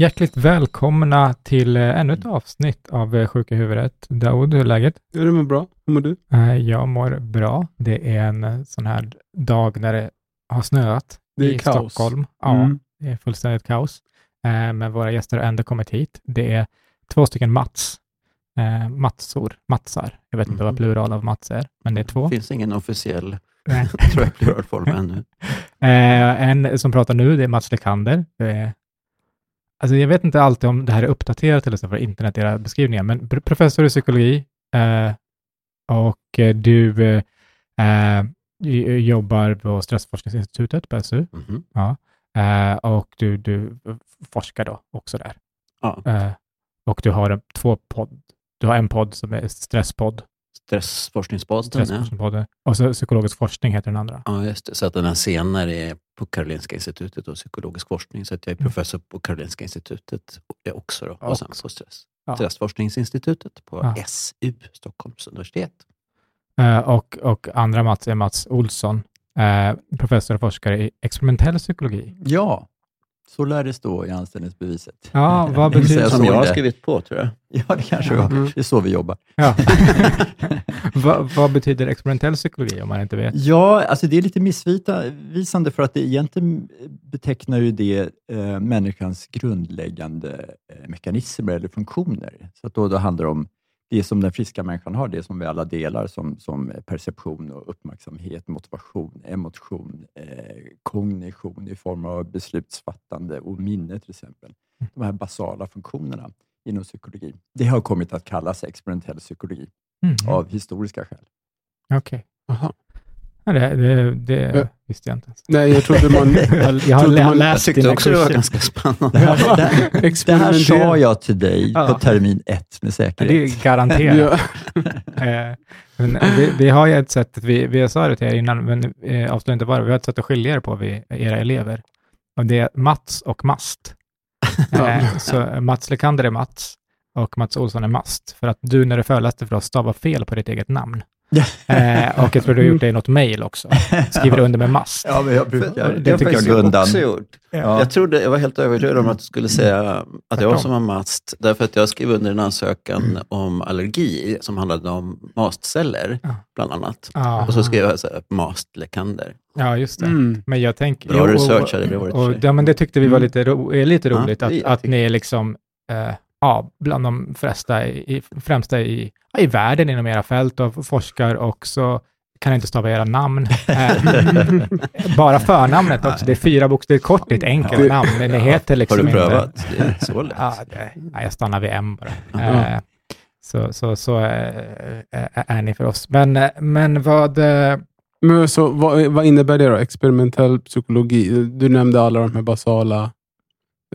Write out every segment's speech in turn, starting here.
Hjärtligt välkomna till eh, ännu ett avsnitt av eh, Sjuka huvudet. Daoud, hur är läget? Ja, det mår bra. Hur mår du? Eh, Jag mår bra. Det är en sån här dag när det har snöat Det är i kaos. Stockholm. Ja, Mm. det är fullständigt kaos. Men våra gäster har ändå kommit hit. Det är två stycken Mats. Matsor, Matsar. Jag vet inte vad Mhm. plural av Mats är, men det är två. Det finns ingen officiell tror jag, pluralform ännu. En som pratar nu, det är Mats Lekander. Alltså jag vet inte alltid om det här är uppdaterat eller så för internet, era beskrivningar, men pr- professor i psykologi eh, och eh, du eh, jobbar på Stressforskningsinstitutet på SU Mhm. eh, och du, du forskar då också där. Ja. Eh, och du har en, två podd. Du har en podd som är Stresspodd, Stressforskningspodden, ja. Stressforskningspodden, och så Psykologisk forskning heter den andra. ja. just det. Så att den här senare är på Karolinska institutet och psykologisk forskning. Så att jag är Mm. professor på Karolinska institutet också. Då, och sen på stress. Ja. Stressforskningsinstitutet på Ja. SU, Stockholms universitet. Eh, och, och andra Mats är Mats Olsson, eh, professor och forskare i experimentell psykologi. Ja, så lär det stå i anställningsbeviset. Ja, vad Minns betyder- jag Som jag har det. skrivit på, tror jag. Ja, det kanske Ja. Mm. Det är så vi jobbar. Ja. vad, vad betyder experimentell psykologi om man inte vet? Ja, alltså det är lite missvisande för att det egentligen betecknar ju det eh, människans grundläggande eh, mekanismer eller funktioner. Så att då, då handlar det om det som den friska människan har, det som vi alla delar som, som perception och uppmärksamhet, motivation, emotion, eh, kognition i form av beslutsfattande och minne till exempel. De här basala funktionerna inom psykologi. Det har kommit att kallas experimentell psykologi Mm. av historiska skäl. Okej. Jaha. Ja, det, det, det Ja. visste jag inte. ens. Nej, jag trodde man... Jag, jag har trodde läst Jag tyckte dina också det var kurser. ganska spännande. Det här, det, här, det sa jag till dig Ja. på termin ett med Det säkerhet. är garanterat. Ja. Eh, men vi, vi har ju ett sätt, vi, vi sa det till er innan, men eh, avslöja inte bara, vi har ett sätt att skilja er på, vi, era elever. Och det är Mats och Mast. Eh, så Mats Lekander är Mats och Mats Olsson är Mast. För att du när du föreläste för oss stavar fel på ditt eget namn. Eh, och jag tror du har gjort det i något mejl också. Skriver under med Mast. Ja, men jag brukar, Det det har tycker jag faktiskt gå undan. också gjort. Ja. Jag, trodde, jag var helt övertygad om att du skulle säga att jag som var mast, därför att jag skrev under en ansökan om allergi som handlade om mastceller, Ja. bland annat. Ah. Och så skrev jag så här, mastlekander. Ja, just det. Mm. Men jag tänker... Bra jo, research hade det varit Och, ja, men det tyckte vi var Mm. lite, ro, är lite Ja, roligt, det- att, jag att ni är liksom, eh, ja, bland de flesta i, i- främsta i, ja, i världen inom era fält och forskar och så kan jag inte stava era namn. Eh, bara förnamnet också. Det är fyra bokstäver kort, det är ett enkelt Ja. namn. Men det heter Har liksom du inte... prövat? Det är så lätt. Ja, det, nej, jag stannar vid M bara. Eh, så så, så eh, är, är ni för oss. Men, men vad... Men så, vad, vad innebär det då? Experimentell psykologi? Du nämnde alla de här basala...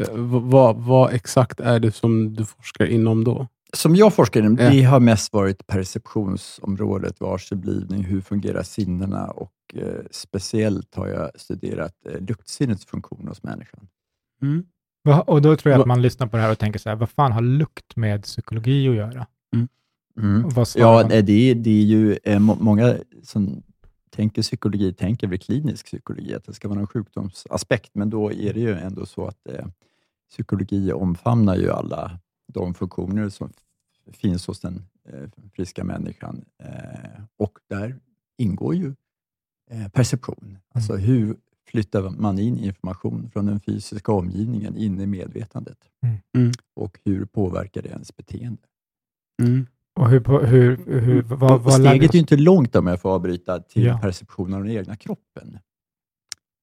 eh, Vad, vad exakt är det som du forskar inom då? Som jag forskar inom, Ja. det har mest varit perceptionsområdet, varseblivning, hur fungerar sinnena och eh, speciellt har jag studerat eh, luktsinnets funktion hos människan. vad- och då tror jag att man lyssnar på det här och tänker så här, vad fan har lukt med psykologi att göra? Mm. Svarar Ja, man? det, är- det är ju eh, må, många som tänker psykologi, tänker väl klinisk psykologi, att det ska vara någon sjukdomsaspekt, men då är det ju ändå så att eh, psykologi omfamnar ju alla de funktioner som finns hos den eh, friska människan eh, och där ingår ju eh, perception. Alltså hur flyttar man in information från den fysiska omgivningen in i medvetandet Mm. Mm. och hur påverkar det ens beteende? Mm. Och hur, hur, hur, vad, Och vad vi steget är ju inte långt om jag får avbryta till Ja. perceptionen av den egna kroppen.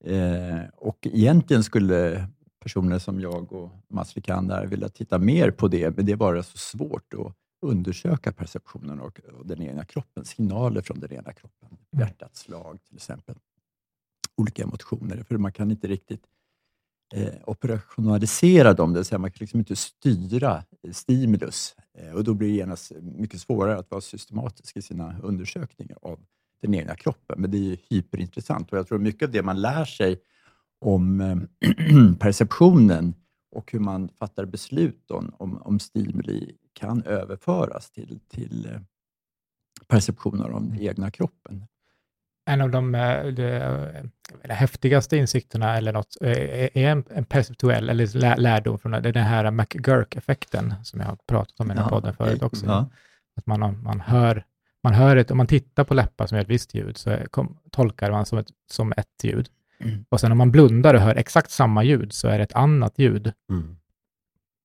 Eh, och egentligen skulle personer som jag och Mats Wikander vilja titta mer på det, men det är bara så svårt att undersöka perceptionen och, och den egna kroppen, signaler från den egna kroppen. Mm. Hjärtats slag till exempel. Olika emotioner, för man kan inte riktigt eh, operationalisera dem, det vill säga man kan liksom inte styra stimulus eh, och då blir det genast mycket svårare att vara systematisk i sina undersökningar av den egna kroppen. Men det är ju hyperintressant och jag tror mycket av det man lär sig om eh, perceptionen och hur man fattar beslut om, om, om stimuli kan överföras till, till eh, perceptioner av den egna kroppen en av de, eh, de, de häftigaste insikterna eller något eh, är en, en perceptuell eller lä, lärdom från det, det är den här McGurk-effekten som jag har pratat om i den här podden förut också. Ja. Att man, man hör, man hör ett, om man tittar på läppar som gör ett visst ljud så kom, tolkar man som ett, som ett ljud. Mm. Och sen om man blundar och hör exakt samma ljud så är det ett annat ljud. Mm.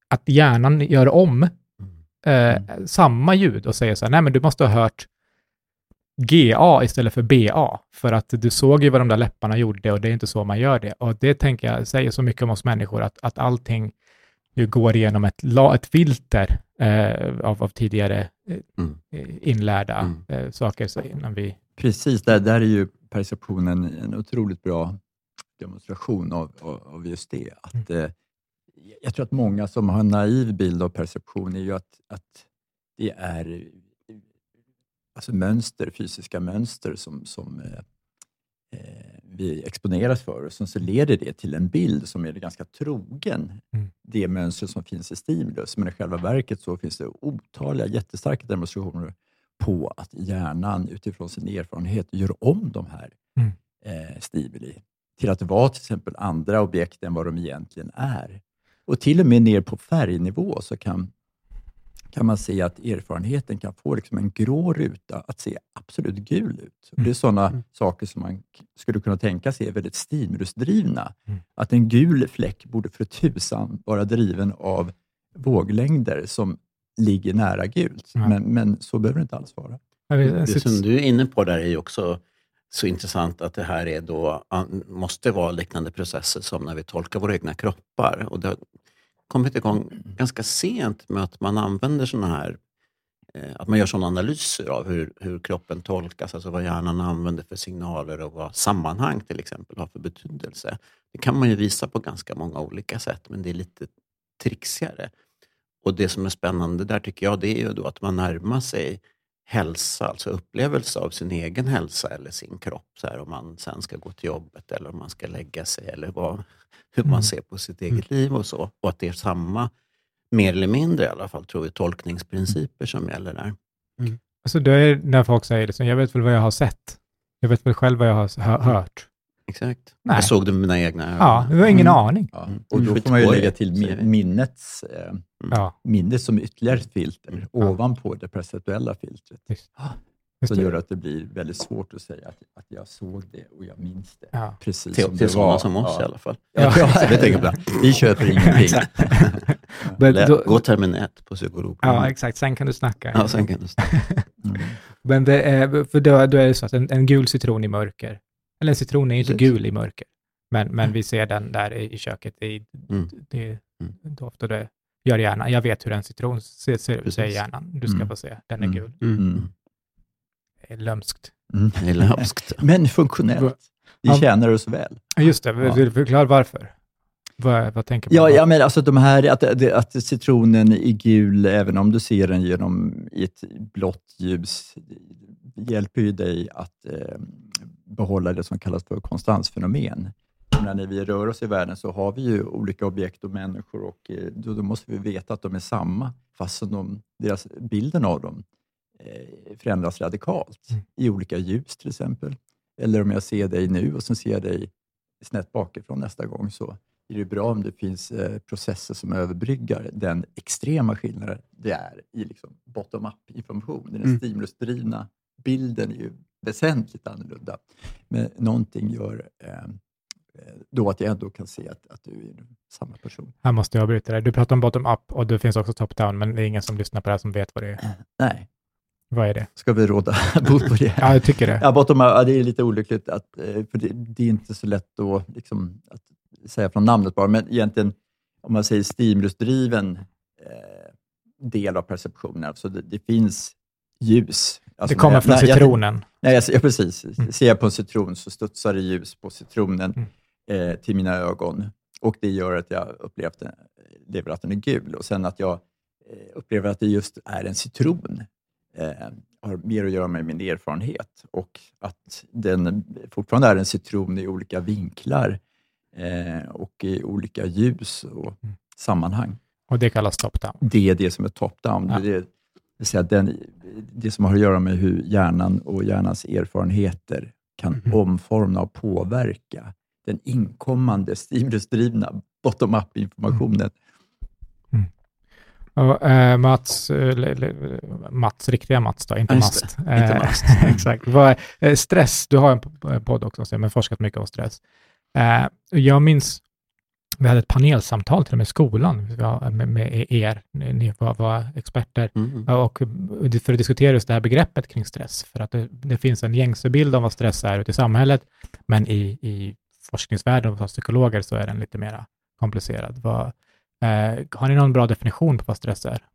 Att hjärnan gör om Mm. eh, samma ljud och säger så här, nej men du måste ha hört GA istället för BA, för att du såg ju vad de där läpparna gjorde och det är inte så man gör det. Och det tänker jag säger så mycket om oss människor, att, att allting ju går igenom ett, ett filter eh, av, av tidigare eh, Mm. inlärda Mm. eh, saker så innan vi... Precis, där, där är ju perceptionen en otroligt bra demonstration av, av, av just det. Att, eh, jag tror att många som har en naiv bild av perception är ju att, att det är alltså mönster, fysiska mönster som, som eh, eh, vi exponeras för och sen så leder det till en bild som är ganska trogen Mm. det mönster som finns i stimulus. Men i själva verket så finns det otaliga jättestarka demonstrationer på att hjärnan utifrån sin erfarenhet gör om de här Mm. eh, stimuli till att vara till exempel andra objekt än vad de egentligen är. Och till och med ner på färgnivå så kan, kan man se att erfarenheten kan få liksom en grå ruta att se absolut gul ut. Och det är sådana Mm. saker som man skulle kunna tänka sig är väldigt stimulusdrivna. Mm. Att en gul fläck borde för tusan vara driven av våglängder som ligger nära gult. Ja. Men, men så behöver det inte alls vara. Det som du är inne på där är ju också så intressant att det här är då, måste vara liknande processer som när vi tolkar våra egna kroppar. Och det kommit igång ganska sent med att man använder såna här eh, att man gör sådana analyser av hur, hur kroppen tolkas, alltså vad hjärnan använder för signaler och vad sammanhang till exempel har för betydelse. Det kan man ju visa på ganska många olika sätt, men det är lite trixigare. Och det som är spännande där tycker jag, det är ju då att man närmar sig hälsa, alltså upplevelse av sin egen hälsa eller sin kropp. Så här, om man sen ska gå till jobbet eller om man ska lägga sig eller vad, hur Mm. man ser på sitt eget liv och så. Och att det är samma, mer eller mindre i alla fall, tror vi, tolkningsprinciper som gäller där. Alltså det är när folk säger så jag vet väl vad jag har sett. Jag vet väl själv vad jag har hö- hört. Exakt. Nej. Jag såg det med mina egna ögon. Ja, jag har ingen Mm. aning. Ja. Mm. Och då Mm. får man ju lägga till minnets, eh, Ja, minnet som ytterligare ett filter Mm. Ja. ovanpå det perceptuella filtret. just, just Som gör att det blir väldigt svårt att säga att, att jag såg det och jag minns det. Ja. Precis Till, som till det sådana var. som oss ja. i alla fall. Ja, Ja. det tänker jag. Vi köper ingenting. Då, Gå termin ett på psykolog. ja, exakt. Sen kan du snacka. Ja, sen kan du Mm. Men det är, för då, då är det så att en, en gul citron i mörker, eller en citron är ju inte Precis. gul i mörker, men, men vi ser den där i, köket. I, Mm. det, Mm. doft och det gör hjärnan. Jag vet hur en citron ser, ser ut, säger hjärnan. Du ska Mm. få se, den är Mm. gul. Det är lömskt. Mm. Det är lömskt. Men funktionellt. Det tjänar oss väl. Just det, Ja. vill du förklara varför? Vad, vad tänker man? Ja, ja men alltså de här, att, att- citronen är gul, även om du ser den genom i ett blått ljus, hjälper ju dig att eh, behålla det som kallas för konstansfenomen. När vi rör oss i världen så har vi ju olika objekt och människor och eh, då, då måste vi veta att de är samma, fast de, deras, bilden av dem förändras radikalt Mm. i olika ljus till exempel. Eller om jag ser dig nu och sen ser jag dig snett bakifrån nästa gång så är det bra om det finns eh, processer som överbryggar den extrema skillnaden det är i liksom bottom-up information. Den Mm. stimulusdrivna bilden är ju väsentligt annorlunda. Men någonting gör eh, eh, då att jag ändå kan se att, att du är samma person. Här måste jag avbryta dig. Du pratar om bottom-up och det finns också top-down, men det är ingen som lyssnar på det här som vet vad det är. Nej, Vad är det? ska vi råda bot på det? Ja, jag tycker det. Ja, bottom ja, det är lite olyckligt, att, eh, för det, det är inte så lätt att, liksom, att säga från namnet bara, men egentligen om man säger stimulusdriven eh, del av perceptionen, alltså det, det finns ljus. Alltså Det kommer från jag- citronen. Nej, jag, ja, precis. Mm. Ser jag på en citron så studsar det ljus på citronen eh, till mina ögon och det gör att jag upplever att den, upplever att den är gul. Och sen att jag eh, upplever att det just är en citron eh, har mer att göra med min erfarenhet och att den fortfarande är en citron i olika vinklar eh, och i olika ljus och Mm. sammanhang. Och det kallas top-down. Det är det som är top-down. Ja. Det, det, säga den, det som har att göra med hur hjärnan och hjärnans erfarenheter kan Mhm. omforma och påverka den inkommande stimulusdrivna bottom-up-informationen. Och, eh, Mats, eh, le- le- Mats, riktiga Mats då, inte just Mast. det. Inte Eh, Mast. Exakt. Vad stress, du har en podd också, så jag har forskat mycket om stress. Jag minns, vi hade ett panelsamtal till och med i skolan med, med er, ni var, var experter, Mm. och för att diskutera just det här begreppet kring stress. För att det, det finns en gängse bild om vad stress är ute i samhället, men i, i forskningsvärlden och psykologer så är den lite mer komplicerad. Vad, eh, har ni någon bra definition på vad stress är?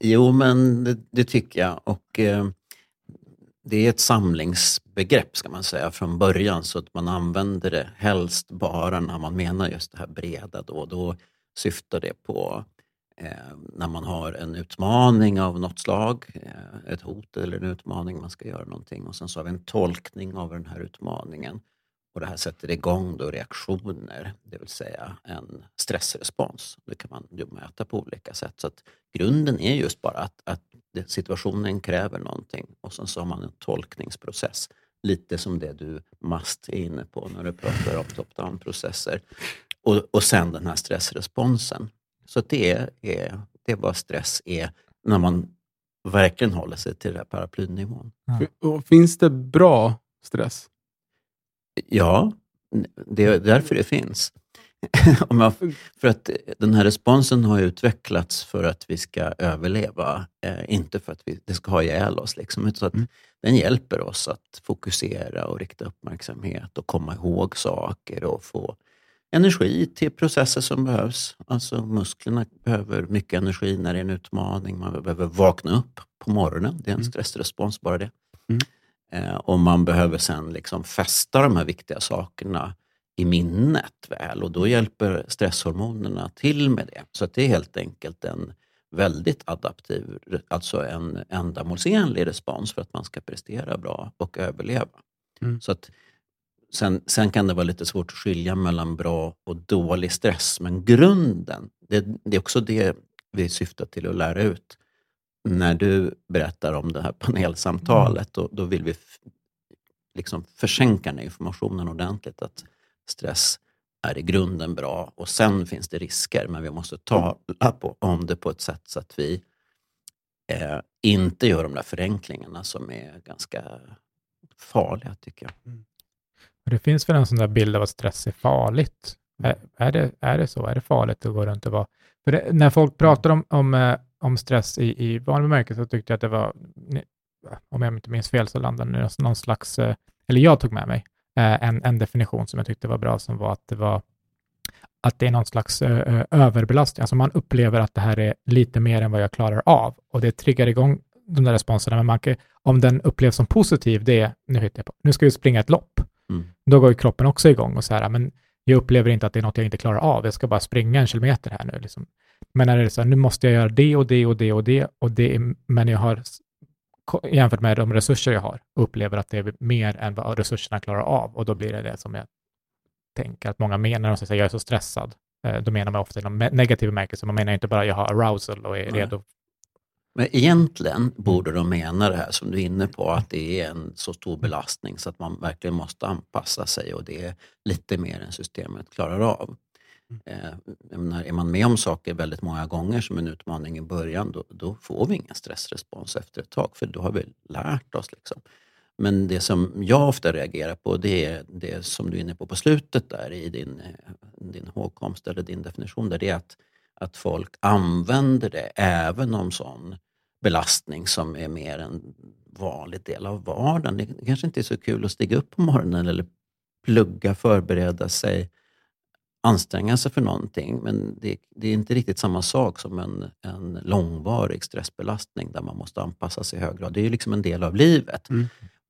Jo, men det, det tycker jag. Och eh, Det är ett samlingsbegrepp ska man säga från början så att man använder det helst bara när man menar just det här breda. Då, då syftar det på eh, när man har en utmaning av något slag, eh, ett hot eller en utmaning, man ska göra någonting och sen så har vi en tolkning av den här utmaningen. Och det här sätter igång då reaktioner, det vill säga en stressrespons. Det kan man ju mäta på olika sätt. Så att grunden är just bara att, att situationen kräver någonting och sen så har man en tolkningsprocess. Lite som det du mast är inne på när du pratar om top-down-processer. Och, och sen den här stressresponsen. Så det är, det är vad stress är när man verkligen håller sig till den här paraplynivån. Och Finns det bra stress? Ja, det är därför det finns. Jag, för att den här responsen har utvecklats för att vi ska överleva, eh, inte för att vi, det ska ha ihjäl oss. Liksom. Så att Mm. Den hjälper oss att fokusera och rikta uppmärksamhet och komma ihåg saker och få energi till processer som behövs. Alltså musklerna behöver mycket energi när det är en utmaning. Man behöver vakna upp på morgonen. Det är en Mm. stressrespons bara det. Mm. Eh, och man behöver sen liksom fästa de här viktiga sakerna i minnet väl och då hjälper stresshormonerna till med det. Så det är helt enkelt en väldigt adaptiv, alltså en ändamålsenlig respons för att man ska prestera bra och överleva. Mm. Så att sen, sen kan det vara lite svårt att skilja mellan bra och dålig stress, men grunden, det, det är också det vi syftar till att lära ut. När du berättar om det här panelsamtalet, då, då vill vi liksom försänka den här informationen ordentligt. Att stress är i grunden bra och sen finns det risker, men vi måste tala på, om det på ett sätt så att vi eh, inte gör de där förenklingarna som är ganska farliga, tycker jag. Mm. Det finns väl en sån där bild av att stress är farligt. Är, är, det, är det så? Är det farligt att gå runt och vara... För det, när folk pratar om, om, eh, om stress i, i vanlig bemärkelse så tyckte jag att det var, om jag inte minns fel, så landade det någon slags, eh, eller jag tog med mig, eh, en, en definition som jag tyckte var bra, som var att det var att det är någon slags eh, överbelastning. Alltså man upplever att det här är lite mer än vad jag klarar av och det triggar igång de där responserna. Men man kan, om den upplevs som positiv, det är, nu hittar jag på, nu ska vi springa ett lopp. Mm. Då går ju kroppen också igång och så här, men jag upplever inte att det är något jag inte klarar av. Jag ska bara springa en kilometer här nu. Liksom. Men när det är så här, nu måste jag göra det och det och det och det, och det är, men jag har jämfört med de resurser jag har, upplever att det är mer än vad resurserna klarar av. Och då blir det det som jag tänker att många menar, när de säger att jag är så stressad. Eh, Då menar man ofta i negativ bemärkelse. Man menar inte bara att jag har arousal och är Nej. redo. Men egentligen borde de mena det här som du är inne på, att det är en så stor belastning så att man verkligen måste anpassa sig och det är lite mer än systemet klarar av. Eh, jag menar, är man med om saker väldigt många gånger som en utmaning i början, då, då får vi ingen stressrespons efter ett tag, för då har vi lärt oss. Liksom. Men det som jag ofta reagerar på, det är det som du är inne på på slutet där i din, eh, din hågkomst eller din definition, där det är att, att folk använder det även om sån belastning som är mer en vanlig del av vardagen. Det kanske inte är så kul att stiga upp på morgonen eller plugga, förbereda sig, anstränga sig för någonting. Men det, det är inte riktigt samma sak som en, en långvarig stressbelastning där man måste anpassa sig i hög grad. Det är ju liksom en del av livet. Mm.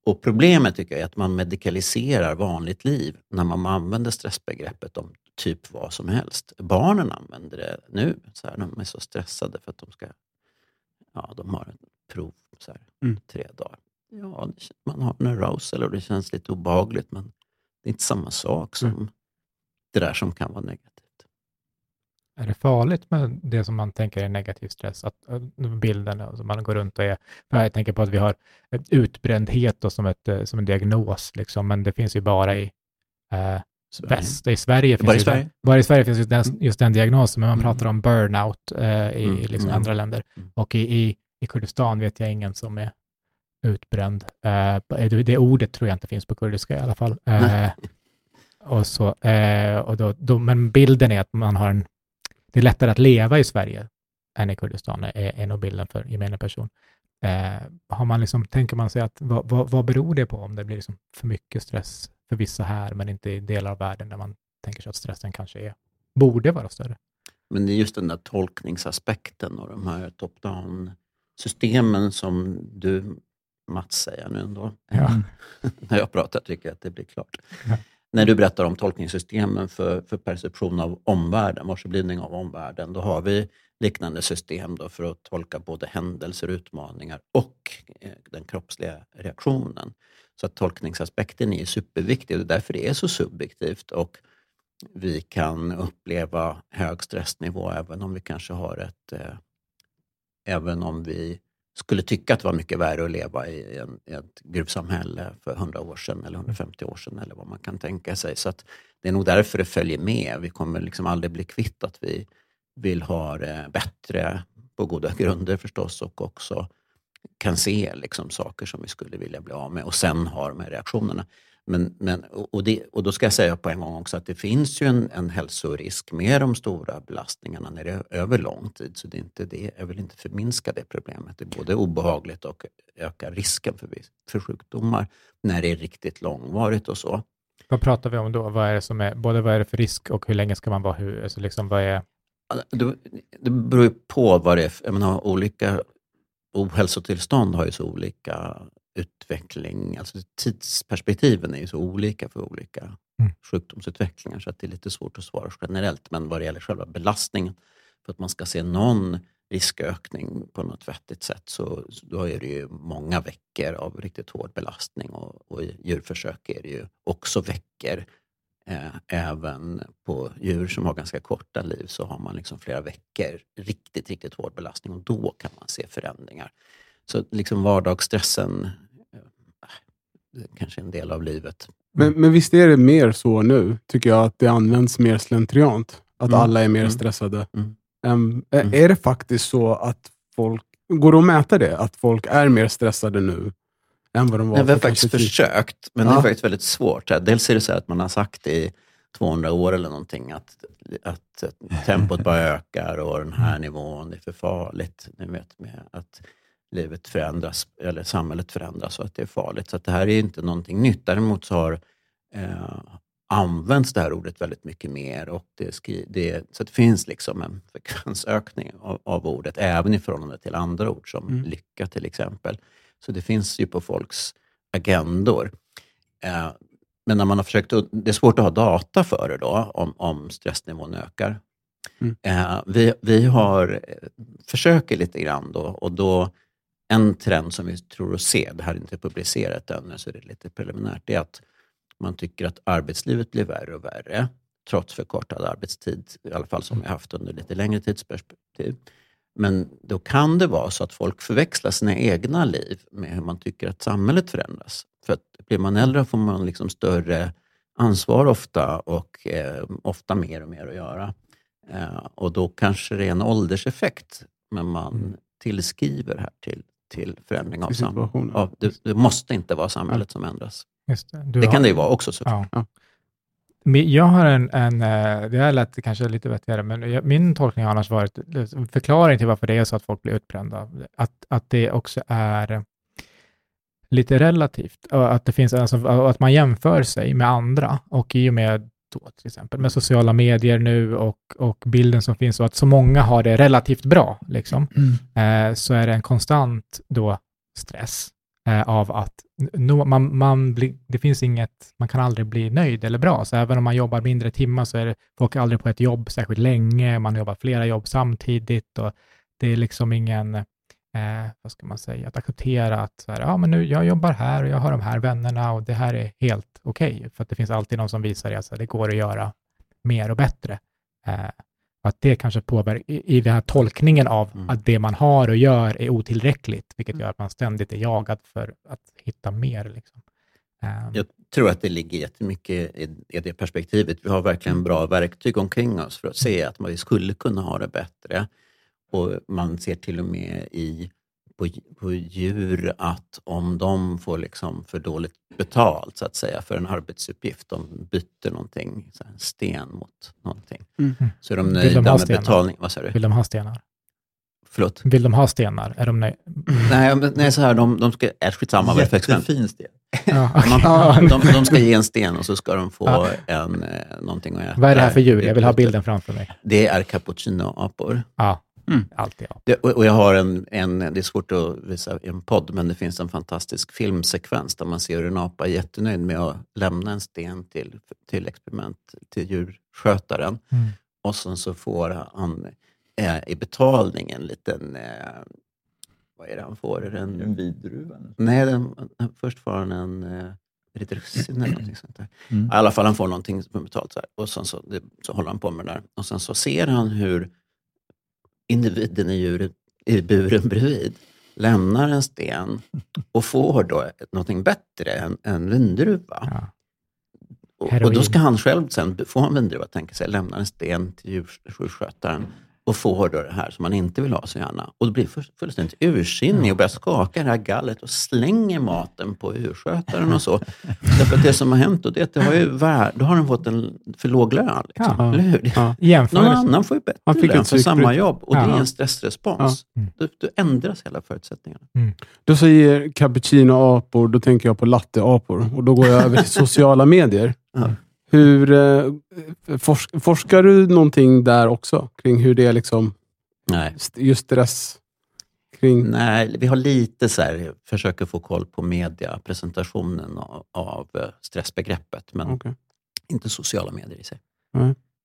Och problemet tycker jag är att man medikaliserar vanligt liv när man använder stressbegreppet om typ vad som helst. Barnen använder det nu. Så här, de är så stressade för att de ska ja, de har ett prov så här, Mm. tre dagar. Ja, man har en arousal och det känns lite obagligt men det är inte samma sak som Mm. det där som kan vara negativt. är det farligt med det som man tänker är negativ stress? Att, att bilden, alltså man går runt och är... Jag tänker på att vi har utbrändhet då som, ett, eh, som en diagnos, liksom, men det finns ju bara i eh, väst. I Sverige finns Bara i Sverige? Den, bara i Sverige finns just den, just den diagnosen, men man Mm. pratar om burnout eh, i Mm, liksom mm. andra länder. Mm. Och i, i, i Kurdistan vet jag ingen som är utbränd. Eh, det, det ordet tror jag inte finns på kurdiska i alla fall. Eh, och så, eh, och då, då, men bilden är att man har en, det är lättare att leva i Sverige än i Kurdistan, är, är nog bilden för gemene person. Eh, har man liksom, tänker man sig att vad, vad, vad beror det på om det blir liksom för mycket stress för vissa här, men inte i delar av världen där man tänker sig att stressen kanske är, borde vara större? Men det är just den där tolkningsaspekten och de här top-down systemen som du, Mats, säger nu ändå. Ja. När jag pratar tycker jag att det blir klart. Ja. När du berättar om tolkningssystemen för, för perception av omvärlden, varseblivning av omvärlden, då har vi liknande system då för att tolka både händelser, utmaningar och eh, den kroppsliga reaktionen. Så att tolkningsaspekten är superviktig och det är därför det är så subjektivt. Och vi kan uppleva hög stressnivå även om vi kanske har ett... Eh, även om vi skulle tycka att det var mycket värre att leva i, en, i ett gruvsamhälle för 100 år sedan eller 150 år sedan eller vad man kan tänka sig. Så att det är nog därför det följer med. Vi kommer liksom aldrig bli kvitt att vi vill ha det bättre på goda grunder förstås och också kan se liksom saker som vi skulle vilja bli av med och sen ha de här reaktionerna. Men, men, och, det, och då ska jag säga på en gång också att det finns ju en, en hälsorisk med de stora belastningarna när det är över lång tid. Så det är inte det, jag vill inte förminska det problemet. Det är både obehagligt och ökar risken för, för sjukdomar när det är riktigt långvarigt och så. Vad pratar vi om då? Vad är det som är, både vad är det för risk och hur länge ska man vara? Hur, alltså liksom, vad är, Det, det beror på vad det är. Jag menar, olika ohälsotillstånd har ju så olika utveckling. Alltså tidsperspektiven är ju så olika för olika Mm. sjukdomsutvecklingar så att det är lite svårt att svara generellt. Men vad det gäller själva belastningen, för att man ska se någon riskökning på något vettigt sätt så, då är det ju många veckor av riktigt hård belastning och, och i djurförsök är det ju också veckor Eh, även på djur som har ganska korta liv så har man liksom flera veckor riktigt, riktigt hård belastning och då kan man se förändringar. Så liksom vardagsstressen eh, kanske är en del av livet. Men, men visst är det mer så nu, tycker jag, att det används mer slentriant? Att Mm. alla är mer Mm. stressade. Mm. Mm. Är det faktiskt så att folk... Går det att mäta det? Att folk är mer stressade nu än vad de var Nej, vi har för faktiskt försökt, men det Ja. är faktiskt väldigt svårt. Dels är det så att man har sagt i 200 år eller någonting att, att tempot bara ökar och den här nivån det är för farligt. Ni vet med att livet förändras, eller samhället förändras och att det är farligt. Så det här är inte någonting nytt. Däremot så har eh, används det här ordet väldigt mycket mer och det, skri, det, så det finns liksom en frekvensökning av, av ordet även i förhållande till andra ord som Mm. lycka till exempel. Så det finns ju på folks agendor. Eh, men när man har försökt, det är svårt att ha data för det då, om, om stressnivån ökar. Mm. Eh, vi, vi har eh, försöker lite grann då och då en trend som vi tror att se, det här är inte publicerat ännu så det är lite preliminärt, det är att man tycker att arbetslivet blir värre och värre trots förkortad arbetstid, i alla fall som vi haft under lite längre tidsperspektiv. Men då kan det vara så att folk förväxlar sina egna liv med hur man tycker att samhället förändras. För att blir man äldre får man liksom större ansvar ofta och eh, ofta mer och mer att göra. Eh, och då kanske det är en ålderseffekt, men man Mm. tillskriver här till, till förändring av samhället. Ja, det, det måste inte vara samhället som ändras. just det. Det har- kan det ju vara också såklart. Ja. Jag har en, en eh, det här lät kanske lite vettigare, men min tolkning har annars varit, förklaring till varför det är så att folk blir utbrända, att, att det också är lite relativt, att det finns, alltså, att man jämför sig med andra och i och med då, till exempel med sociala medier nu och, och bilden som finns och att så många har det relativt bra, liksom, eh, så är det en konstant då stress eh, av att no, man, man blir, det finns inget, man kan aldrig bli nöjd eller bra. Så även om man jobbar mindre timmar så är det folk är aldrig på ett jobb särskilt länge, man jobbar flera jobb samtidigt och det är liksom ingen, eh, vad ska man säga, att acceptera att så här, ja, men nu, jag jobbar här och jag har de här vännerna och det här är helt okej. För att det finns alltid någon som visar det, att det går att göra mer och bättre. Eh, att det kanske påverkar i, i den här tolkningen av Mm. att det man har och gör är otillräckligt, vilket Mm. gör att man ständigt är jagad för att hitta mer. Liksom. Ehm, Jag tror att det ligger jättemycket i, i det perspektivet. Vi har verkligen bra verktyg omkring oss för att se att vi skulle kunna ha det bättre. Och man ser till och med i, på, på djur att om de får liksom för dåligt betalt så att säga för en arbetsuppgift, de byter någonting, så här, en sten mot någonting, Mm. så är de Vill de nöjda ha med stenar? betalning. Vad sa du? Vill de ha stenar? Förlåt? Vill de ha stenar? Är de nöjda? Nej, nej, så här, de, de ska... Äh, skitsamma vad det är för experiment. Jättefin stil. Ja, Man, de, de ska ge en sten och så ska de få Ja. en, eh, någonting att äta. Vad är det här för djur? Jag vill ha bilden framför mig. Det är cappuccinoapor. Ja, Mm. alltid. Ja. Det, och jag har en, en, det är svårt att visa i en podd, men det finns en fantastisk filmsekvens där man ser hur en apa är jättenöjd med att lämna en sten till, till experiment, till djurskötaren. Mm. Och sen så får han eh, i betalning en liten, eh, vad är det han får? Är det en, En vidruva. Nej, den, först får han en eh, russin eller någonting sånt där. Mm. I alla fall, han får någonting betalt. Så här. Och sen så, det, så håller han på med det där. Och sen så ser han hur individen i, djuret, i buren bredvid lämnar en sten och får då någonting bättre än en vindruva. Ja. Och, och då ska han själv sen få en vindruva, tänka sig, lämna en sten till djurskötaren och får då det här som man inte vill ha så gärna. Och då blir full- fullständigt ursinnig och börjar skaka det här gallret och slänger maten på djurskötaren och så. Därför att det som har hänt då, det är att det har ju vär, då har den fått en för låg lön. Liksom. Ja. Eller hur? Ja. Någon annan får ju bättre lön för samma jobb och det Ja. är en stressrespons. Ja. Mm. Då, då ändras hela förutsättningarna. Du säger cappuccino-apor, då tänker jag på latte-apor. Och då går jag över till sociala medier. Ja. Hur, eh, forsk, forskar du någonting där också? Kring hur det är liksom, Nej. st- just stress? Kring, Nej, vi har lite så här, försöker få koll på mediapresentationen av, av eh, stressbegreppet, men Okej. inte sociala medier i sig.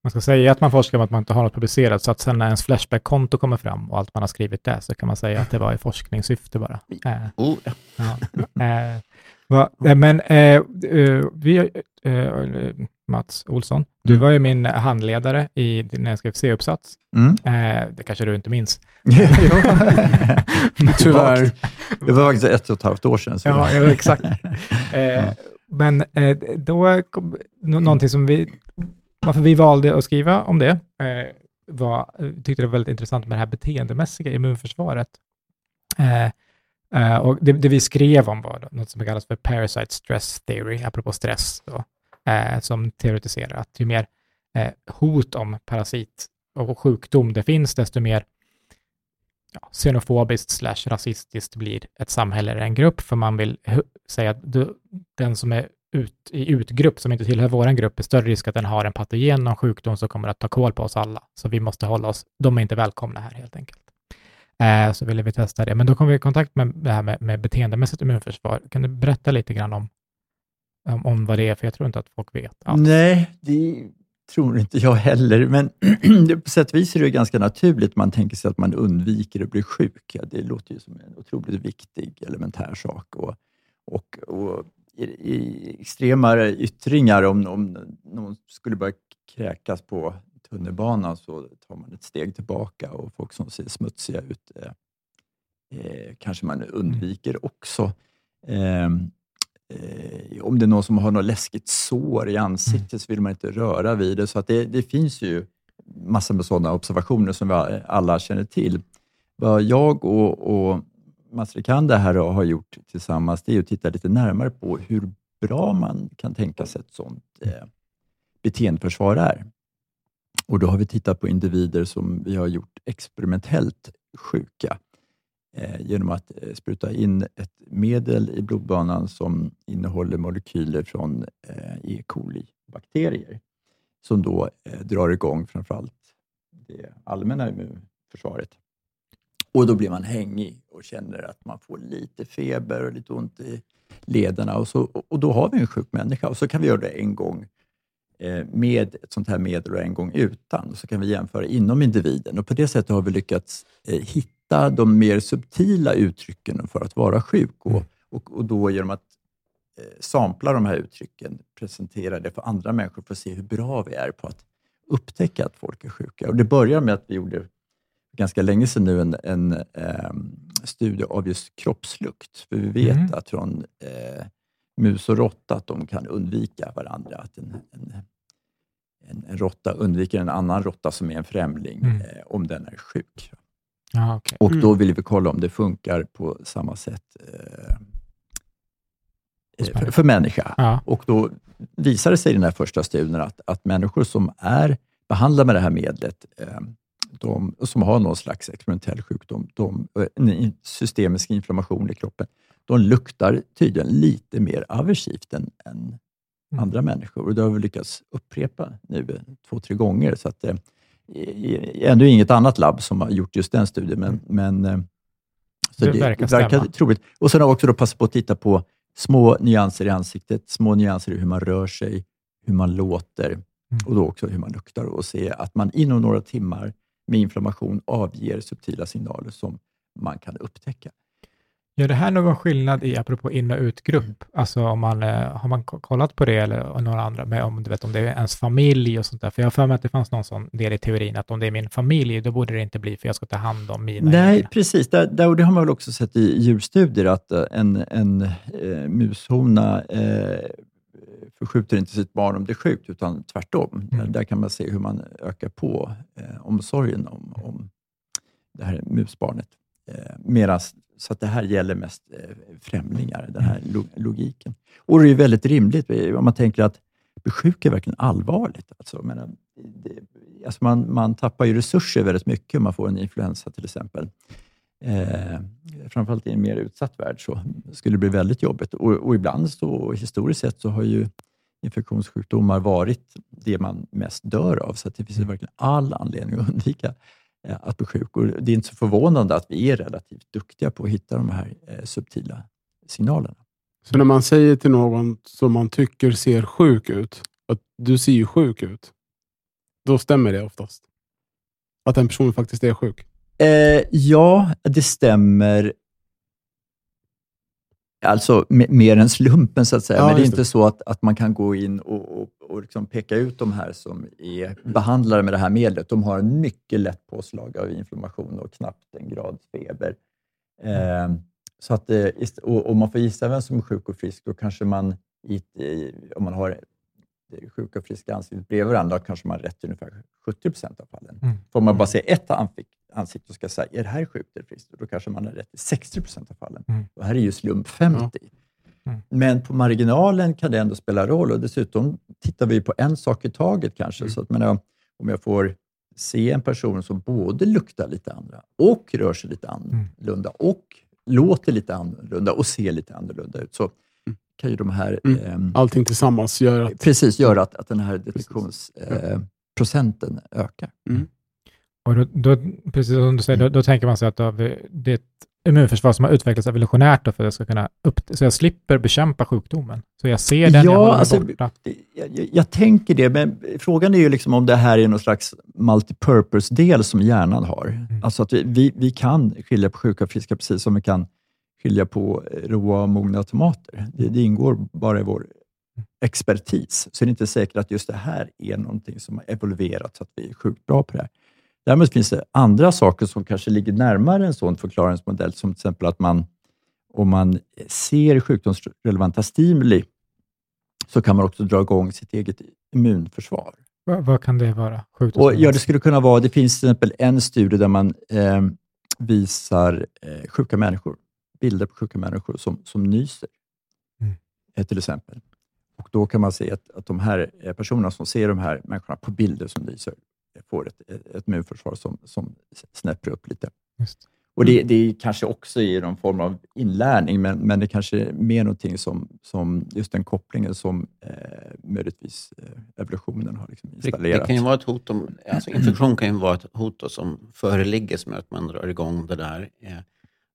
Man ska säga att man forskar om att man inte har något publicerat, så att sen när ens Flashback-konto kommer fram och allt man har skrivit där, så kan man säga att det var i forskningssyfte bara. Eh, Oh, ja. ja. eh, va, eh, men eh, eh, vi, eh, Mats Olsson, du Mm. var ju min handledare i, när jag skrev C-uppsats. Mm. Eh, det kanske du inte minns. Tyvärr. Det var faktiskt ett och ett halvt år sedan. Ja, ja exakt. Eh, men då, kom, nå- någonting som vi, varför vi valde att skriva om det, var, tyckte det var väldigt intressant med det här beteendemässiga immunförsvaret. Eh, Uh, och det, det vi skrev om var något som kallas för parasite stress theory, apropå stress, då, uh, som teoretiserar att ju mer uh, hot om parasit och sjukdom det finns, desto mer ja, xenofobiskt slash rasistiskt blir ett samhälle eller en grupp, för man vill säga att du, den som är ut, i utgrupp, som inte tillhör vår grupp, är större risk att den har en patogen, någon sjukdom som kommer att ta koll på oss alla. Så vi måste hålla oss, de är inte välkomna här helt enkelt. Eh, så ville vi testa det, men då kom vi i kontakt med det här med, med beteendemässigt immunförsvar. Kan du berätta lite grann om, om, om vad det är, för jag tror inte att folk vet alls. Nej, det tror inte jag heller. Men på sätt och vis är det ganska naturligt. Man tänker sig att man undviker att bli sjuk. Ja, det låter ju som en otroligt viktig elementär sak. Och, och, och i, i extrema yttringar, om, om någon skulle börja kräkas på tunnelbanan så tar man ett steg tillbaka och folk som ser smutsiga ut eh, eh, kanske man undviker också. Ehm, eh, om det är någon som har något läskigt sår i ansiktet så vill man inte röra vid det. Så att det, det finns ju massor med sådana observationer som vi alla känner till. Vad jag och, och Mats Rikander här har gjort tillsammans, det är att titta lite närmare på hur bra man kan tänka sig ett sådant eh, beteendeförsvar är. Och då har vi tittat på individer som vi har gjort experimentellt sjuka eh, genom att eh, spruta in ett medel i blodbanan som innehåller molekyler från eh, E. coli-bakterier som då eh, drar igång framförallt det allmänna immunförsvaret. Och då blir man hängig och känner att man får lite feber och lite ont i lederna och, så, och då har vi en sjuk människa och så kan vi göra det en gång med ett sånt här medel och en gång utan. Och så kan vi jämföra inom individen och på det sättet har vi lyckats eh, hitta de mer subtila uttrycken för att vara sjuk och, och, och då genom att eh, sampla de här uttrycken, presentera det för andra människor för att se hur bra vi är på att upptäcka att folk är sjuka. Och det börjar med att vi gjorde ganska länge sedan nu en, en eh, studie av just kroppslukt. För vi vet Mm. att från eh, mus och råtta att de kan undvika varandra. Att en, en, en, en råtta undviker en annan råtta som är en främling Mm. eh, om den är sjuk. Ja, okej. Och Mm. då vill vi kolla om det funkar på samma sätt eh, eh, för, för människa. Ja. Och då visade det sig i den här första studien att, att människor som är behandlade med det här medlet, eh, de, som har någon slags experimentell sjukdom, de, eh, en systemisk inflammation i kroppen, de luktar tydligen lite mer aversivt än, än Mm. andra människor. Och det har vi lyckats upprepa nu två, tre gånger. Så att, eh, ändå inget annat labb som har gjort just den studien, men, men eh, så Det verkar verkar stämma. troligt. Och sen har vi också då passat på att titta på små nyanser i ansiktet, små nyanser i hur man rör sig, hur man låter och då också hur man luktar och se att man inom några timmar med inflammation avger subtila signaler som man kan upptäcka. Gör det här någon skillnad i, apropå in och utgrupp? Alltså om man, eh, har man ko- kollat på det eller några andra, med om, du vet, om det är ens familj och sånt där? För jag har för mig att det fanns någon sån del i teorin att om det är min familj, då borde det inte bli för jag ska ta hand om mina Nej, egna. precis. Där, där, och det har man väl också sett i djurstudier, att eh, en, en eh, mushona eh, förskjuter inte sitt barn om det är sjukt, utan tvärtom. Mm. Där, där kan man se hur man ökar på eh, omsorgen om, om det här musbarnet. Eh, medans, så att det här gäller mest eh, främlingar, den här logiken. Och det är ju väldigt rimligt, eh, om man tänker att bli sjuk är verkligen allvarligt. Alltså, menar, det, alltså man, man tappar ju resurser väldigt mycket om man får en influensa till exempel. Eh, framförallt i en mer utsatt värld så skulle det bli väldigt jobbigt. Och, och ibland, så, historiskt sett, så har ju infektionssjukdomar varit det man mest dör av. Så att det finns verkligen all anledning att undvika att bli sjuk. Och det är inte så förvånande att vi är relativt duktiga på att hitta de här eh, subtila signalerna. Så när man säger till någon som man tycker ser sjuk ut, att du ser ju sjuk ut, då stämmer det oftast. Att en person faktiskt är sjuk. Eh, ja, det stämmer. Alltså me- mer än slumpen, så att säga. Ja, Men det är inte det. så att, att man kan gå in och, och, och liksom peka ut de här som är behandlade med det här medlet. De har en mycket lätt påslag av inflammation och knappt en grads feber. Eh, så att, eh, och, och man får gissa vem som är sjuk och frisk. Då kanske man, i, om man har det sjuka och friska ansiktet bredvid varandra, kanske man har rätt i ungefär 70 procent av fallen. Mm. Får man bara se ett ansikte och ska säga, är det här sjukt eller friskt? Då kanske man har rätt i 60 procent av fallen. Mm. Och här är ju slump 50. Mm. Men på marginalen kan det ändå spela roll och dessutom tittar vi på en sak i taget kanske. Mm. Så att, menar, om jag får se en person som både luktar lite andra och rör sig lite annorlunda och låter lite annorlunda och ser lite annorlunda ut, så Mm. kan ju de här Mm. ehm, Allting tillsammans gör att... precis göra att, att den här detektionsprocenten ökar. Och då, då, precis som du säger, då, då tänker man sig att det är ett immunförsvar som har utvecklats evolutionärt för att jag ska kunna upp, så jag slipper bekämpa sjukdomen. Så jag ser den, Ja, jag håller alltså, borta. Jag, jag, tänker det, men frågan är ju liksom om det här är någon slags multipurpose-del som hjärnan har. Mm. Alltså att vi, vi, vi kan skilja på sjuka och friska precis som vi kan skilja på råa och mogna tomater. Det, det ingår bara i vår expertis. Så det är inte säkert att just det här är någonting som har evolverat så att vi är sjukt bra på det här. Däremot finns det andra saker som kanske ligger närmare en sån förklaringsmodell, som till exempel att man, om man ser sjukdomsrelevanta stimuli, så kan man också dra igång sitt eget immunförsvar. Vad, vad kan det vara? Och, ja, det skulle kunna vara, det finns till exempel en studie där man eh, visar eh, sjuka människor, bilder på sjuka människor som, som nyser, Mm. eh, till exempel. Och Då kan man se att, att de här eh, personerna som ser de här människorna på bilder som nyser får ett, ett, immunförsvar som, som snäpper upp lite. Just. Och det, det är kanske också i någon form av inlärning, men, men det kanske är mer någonting som, som just den kopplingen som eh, möjligtvis eh, evolutionen har liksom installerat. det kan ju vara ett hot om, alltså infektion kan ju vara ett hot då som föreligger som gör att man drar igång det där. Eh,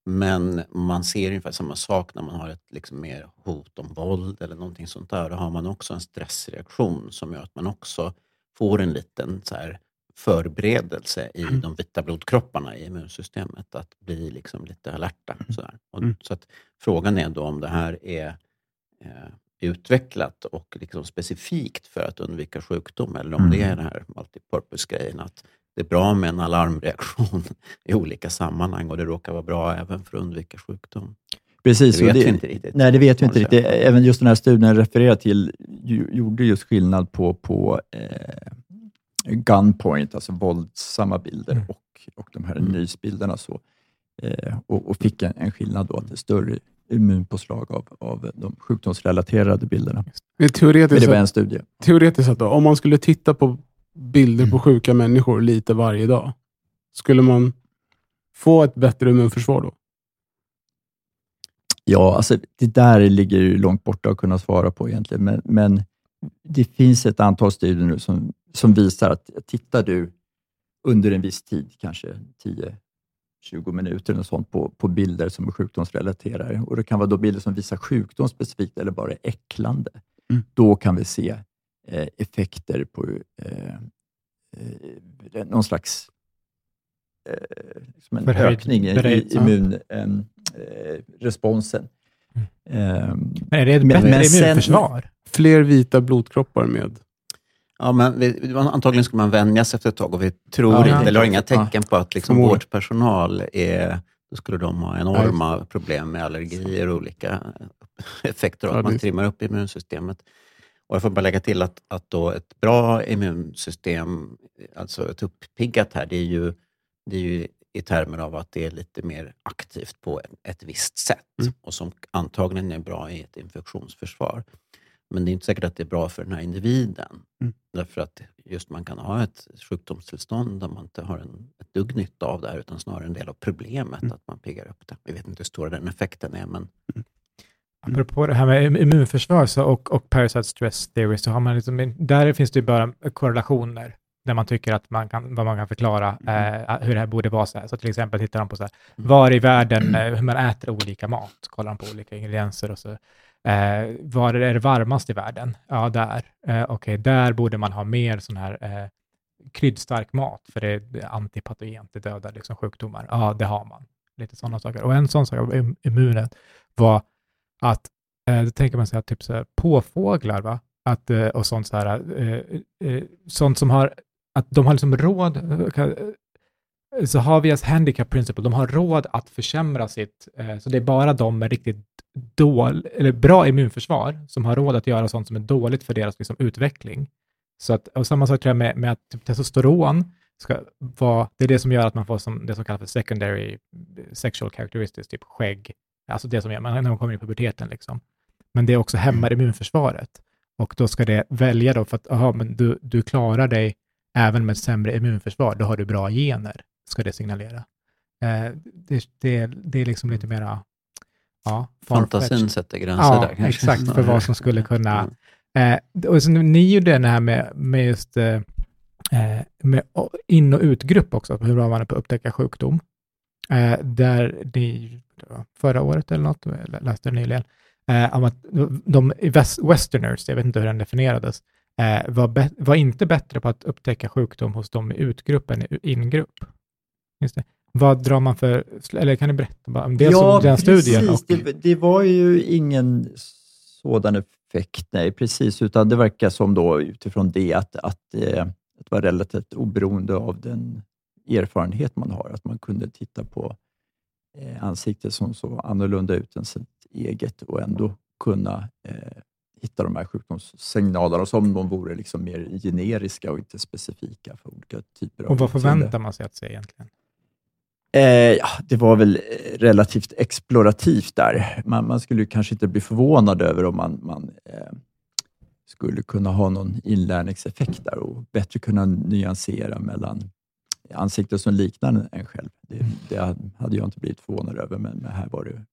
Men man ser ungefär samma sak när man har ett liksom mer hot om våld eller någonting sånt där. Då har man också en stressreaktion som gör att man också får en liten så här förberedelse i de vita blodkropparna i immunsystemet att bli liksom lite alerta. Så, där. Och, Mm. så att frågan är då om det här är eh, utvecklat och liksom specifikt för att undvika sjukdom, eller om det är Mm. den här multipurpose-grejen, att det är bra med en alarmreaktion i olika sammanhang och det råkar vara bra även för att undvika sjukdom. Precis. Det vet det, vi inte riktigt. Nej, det vet vi inte riktigt. Även just den här studien jag refererar till gjorde just skillnad på, på eh, gunpoint, alltså våldsamma bilder, Mm. och, och de här Mm. nysbilderna. Så, eh, och, och fick en, en skillnad då, att det större immunpåslag av, av de sjukdomsrelaterade bilderna. Det är Men teoretiskt, det var en studie. teoretiskt sett, då, om man skulle titta på bilder Mm. på sjuka människor lite varje dag, skulle man få ett bättre immunförsvar då? Ja, alltså det där ligger ju långt borta att kunna svara på egentligen, men, men det finns ett antal studier nu som, som visar att tittar du under en viss tid, kanske 10-20 minuter eller sånt, på, på bilder som är sjukdomsrelaterade, och det kan vara då bilder som visar sjukdom specifikt eller bara är äcklande, Mm. då kan vi se eh, effekter på eh, eh, någon slags eh, liksom en Förhöjd ökning i, i bered- ja. immunresponsen. Ehm, Men är det ett Men- bättre men sen- immunförsvar? Fler vita blodkroppar med... Ja, men vi, antagligen skulle man vänjas efter ett tag och vi tror Ja, inte, eller har inga tecken på att liksom Förmodligen. vårdpersonal är, då skulle de ha enorma problem med allergier och olika effekter och Ja, att man trimmar upp immunsystemet. Och jag får bara lägga till att, att då ett bra immunsystem, alltså ett uppiggat här, det är ju, det är ju i termer av att det är lite mer aktivt på ett, ett visst sätt Mm. och som antagligen är bra i ett infektionsförsvar. Men det är inte säkert att det är bra för den här individen. Mm. Därför att just man kan ha ett sjukdomstillstånd där man inte har en, ett dugg nytta av det här, utan snarare en del av problemet, Mm. att man piggar upp det. Vi vet inte hur stor den effekten är, men Apropå det här med im- immunförsvar så, och, och parasite stress theory, så har man liksom, där finns det ju bara korrelationer där man tycker att man kan, vad man kan förklara eh, hur det här borde vara. Så, här. så till exempel tittar de på så här, var i världen eh, hur man äter olika mat, kollar de på olika ingredienser och så. Eh, var är det varmast i världen? Ja, där. Eh, Okej, där borde man ha mer sån här eh, kryddstark mat, för det är antipatogent, det dödar liksom sjukdomar. Ja, det har man. Lite sådana saker. Och en sån sak av immunet var att eh, då tänker man sig att typ så här, påfåglar, va? Att, eh, och sånt, så här, eh, eh, sånt som har, att de har liksom råd, eh, så har vi handicap principle, de har råd att försämra sitt, eh, så det är bara de med riktigt dål, eller bra immunförsvar som har råd att göra sånt som är dåligt för deras liksom, utveckling. Så att, och samma sak tror jag med, med att typ, testosteron ska vara, det är det som gör att man får som, det som kallas för secondary eh, sexual characteristics, typ skägg, alltså det som gör, man, när man kommer in i puberteten liksom. Men det också hämmar immunförsvaret. Och då ska det välja då, för att aha, men du, du klarar dig även med sämre immunförsvar, då har du bra gener, ska det signalera. Eh, det, det, det är liksom lite mera, ja, fantasin sätter gränser Ja, där. kanske. exakt, för vad som skulle kunna Mm. Eh, och så ni gjorde den här med, med just eh, eh, med in och utgrupp också, hur bra man är på att upptäcka sjukdom. Eh, där ni, förra året eller något, jag läste det nyligen, eh, om att de westerners, jag vet inte hur den definierades, eh, var, var inte bättre på att upptäcka sjukdom hos dem i utgrupp än i ingrupp. Just det. Vad drar man för, eller kan ni berätta bara om det som den studien? Och, Det, det var ju ingen sådan effekt, nej precis, utan det verkar som då utifrån det att, att, eh, att vara relativt oberoende av den erfarenhet man har, att man kunde titta på eh, ansiktet som såg annorlunda ut än sitt eget och ändå kunna eh, hitta de här sjukdomssignalerna som om de vore liksom mer generiska och inte specifika för olika typer av och vad förväntar man sig att se egentligen? Eh, ja, det var väl relativt explorativt där. Man, man skulle kanske inte bli förvånad över om man, man eh, skulle kunna ha någon inlärningseffekt där och bättre kunna nyansera mellan ansikten som liknar en själv. Det, det hade jag inte blivit förvånad över, men, här var det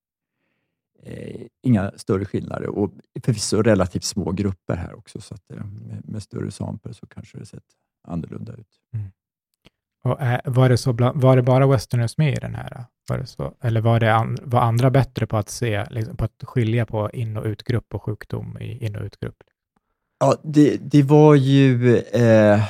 eh, inga större skillnader och förvisso relativt små grupper här också, så att, eh, med, med större sampel så kanske det sett annorlunda ut. Mm. Och, eh, var, det så bland, var det bara westerners med i den här? Var det så? Eller var, det an, var andra bättre på att, se, liksom, på att skilja på in och utgrupp och sjukdom i in och utgrupp? Ja, det, det var ju eh,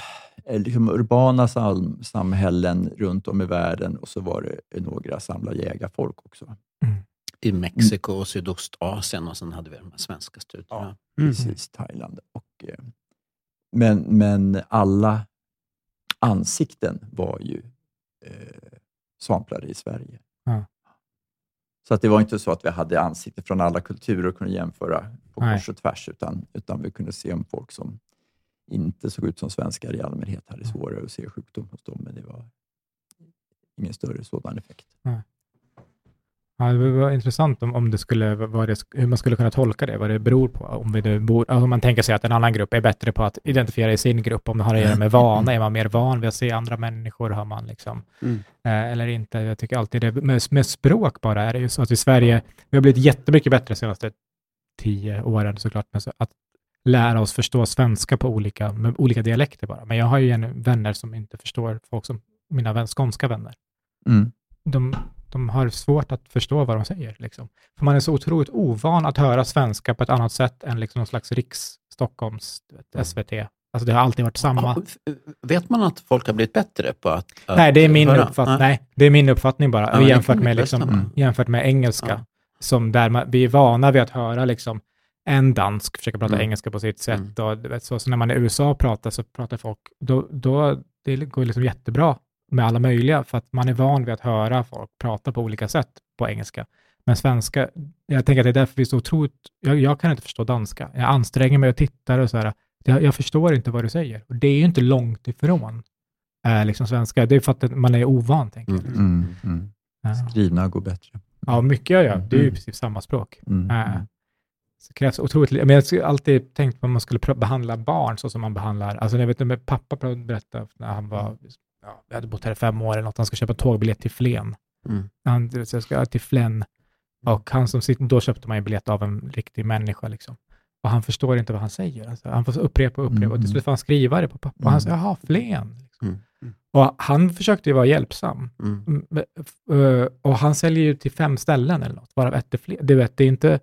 liksom urbana sam, samhällen runt om i världen och så var det några samla jägarfolk också. Mm. i Mexiko och Sydostasien och sen hade vi de här svenska studierna. Mm. Precis, Thailand. Och, eh, men, men alla ansikten var ju eh, samplade i Sverige. Ja. Så att det var inte så att vi hade ansikten från alla kulturer och kunde jämföra på Nej. kors och tvärs, utan, utan vi kunde se om folk som inte såg ut som svenskar i allmänhet hade svårare att se sjukdom hos dem, men det var ingen större sådan effekt. Ja, det var intressant om, om det skulle, vad det, hur man skulle kunna tolka det, vad det beror på. Om, vi nu bor, om man tänker sig att en annan grupp är bättre på att identifiera i sin grupp, om det har att göra med vana, är man mer van vid att se andra människor, har man liksom, Mm. eh, eller inte. Jag tycker alltid det, med, med språk bara är det ju så att i Sverige, vi har blivit jättemycket bättre de senaste tio åren såklart, men så att lära oss förstå svenska på olika, med olika dialekter bara. Men jag har ju vänner som inte förstår folk som mina vän, skånska vänner Mm. de, de har svårt att förstå vad de säger. Liksom. För man är så otroligt ovan att höra svenska på ett annat sätt än liksom någon slags riks, Stockholms, du vet, SVT. Alltså det har alltid varit samma. Vet man att folk har blivit bättre på att, att nej, det är min, höra? uppfattning, Nej. det är min uppfattning bara. Ja, det jämfört, med, liksom. Mm. jämfört med engelska, Ja. som där man, vi är vana vid att höra liksom, en dansk försöka prata Mm. engelska på sitt sätt. Mm. Och, så, så när man är i USA och pratar så pratar folk, då, då det går liksom jättebra med alla möjliga, för att man är van vid att höra folk prata på olika sätt på engelska. Men svenska, jag tänker att det är därför vi är så otroligt, jag, jag kan inte förstå danska. Jag anstränger mig och tittar och så här, jag, jag förstår inte vad du säger. Och det är ju inte långt ifrån eh, liksom svenska. Det är för att man är ovan, tänker jag. Mm. Mm. Mm. Ja. Skrivna går bättre. Ja, mycket jag gör. Det är ju Mm. precis samma språk. Äh. Så krävs otroligt li- Men jag har alltid tänkt på om man skulle behandla barn så som man behandlar, alltså jag vet men pappa berättade när han var, ja, vi hade bott här i fem år eller något, han ska köpa tågbiljett till Flen. Mm. Han så jag ska till Flen och han som sitter, då köpte man ju biljett av en riktig människa liksom. Och han förstår inte vad han säger. Alltså, han får upprepa och upprepa och till Mm. slut får han skriva det på papper. Och han Mm. säger, jaha, Flen. Liksom. Mm. Och han försökte ju vara hjälpsam. Mm. Mm, eh, Och han säljer ju till fem ställen eller något, varav ett är fler. Du vet, det är inte,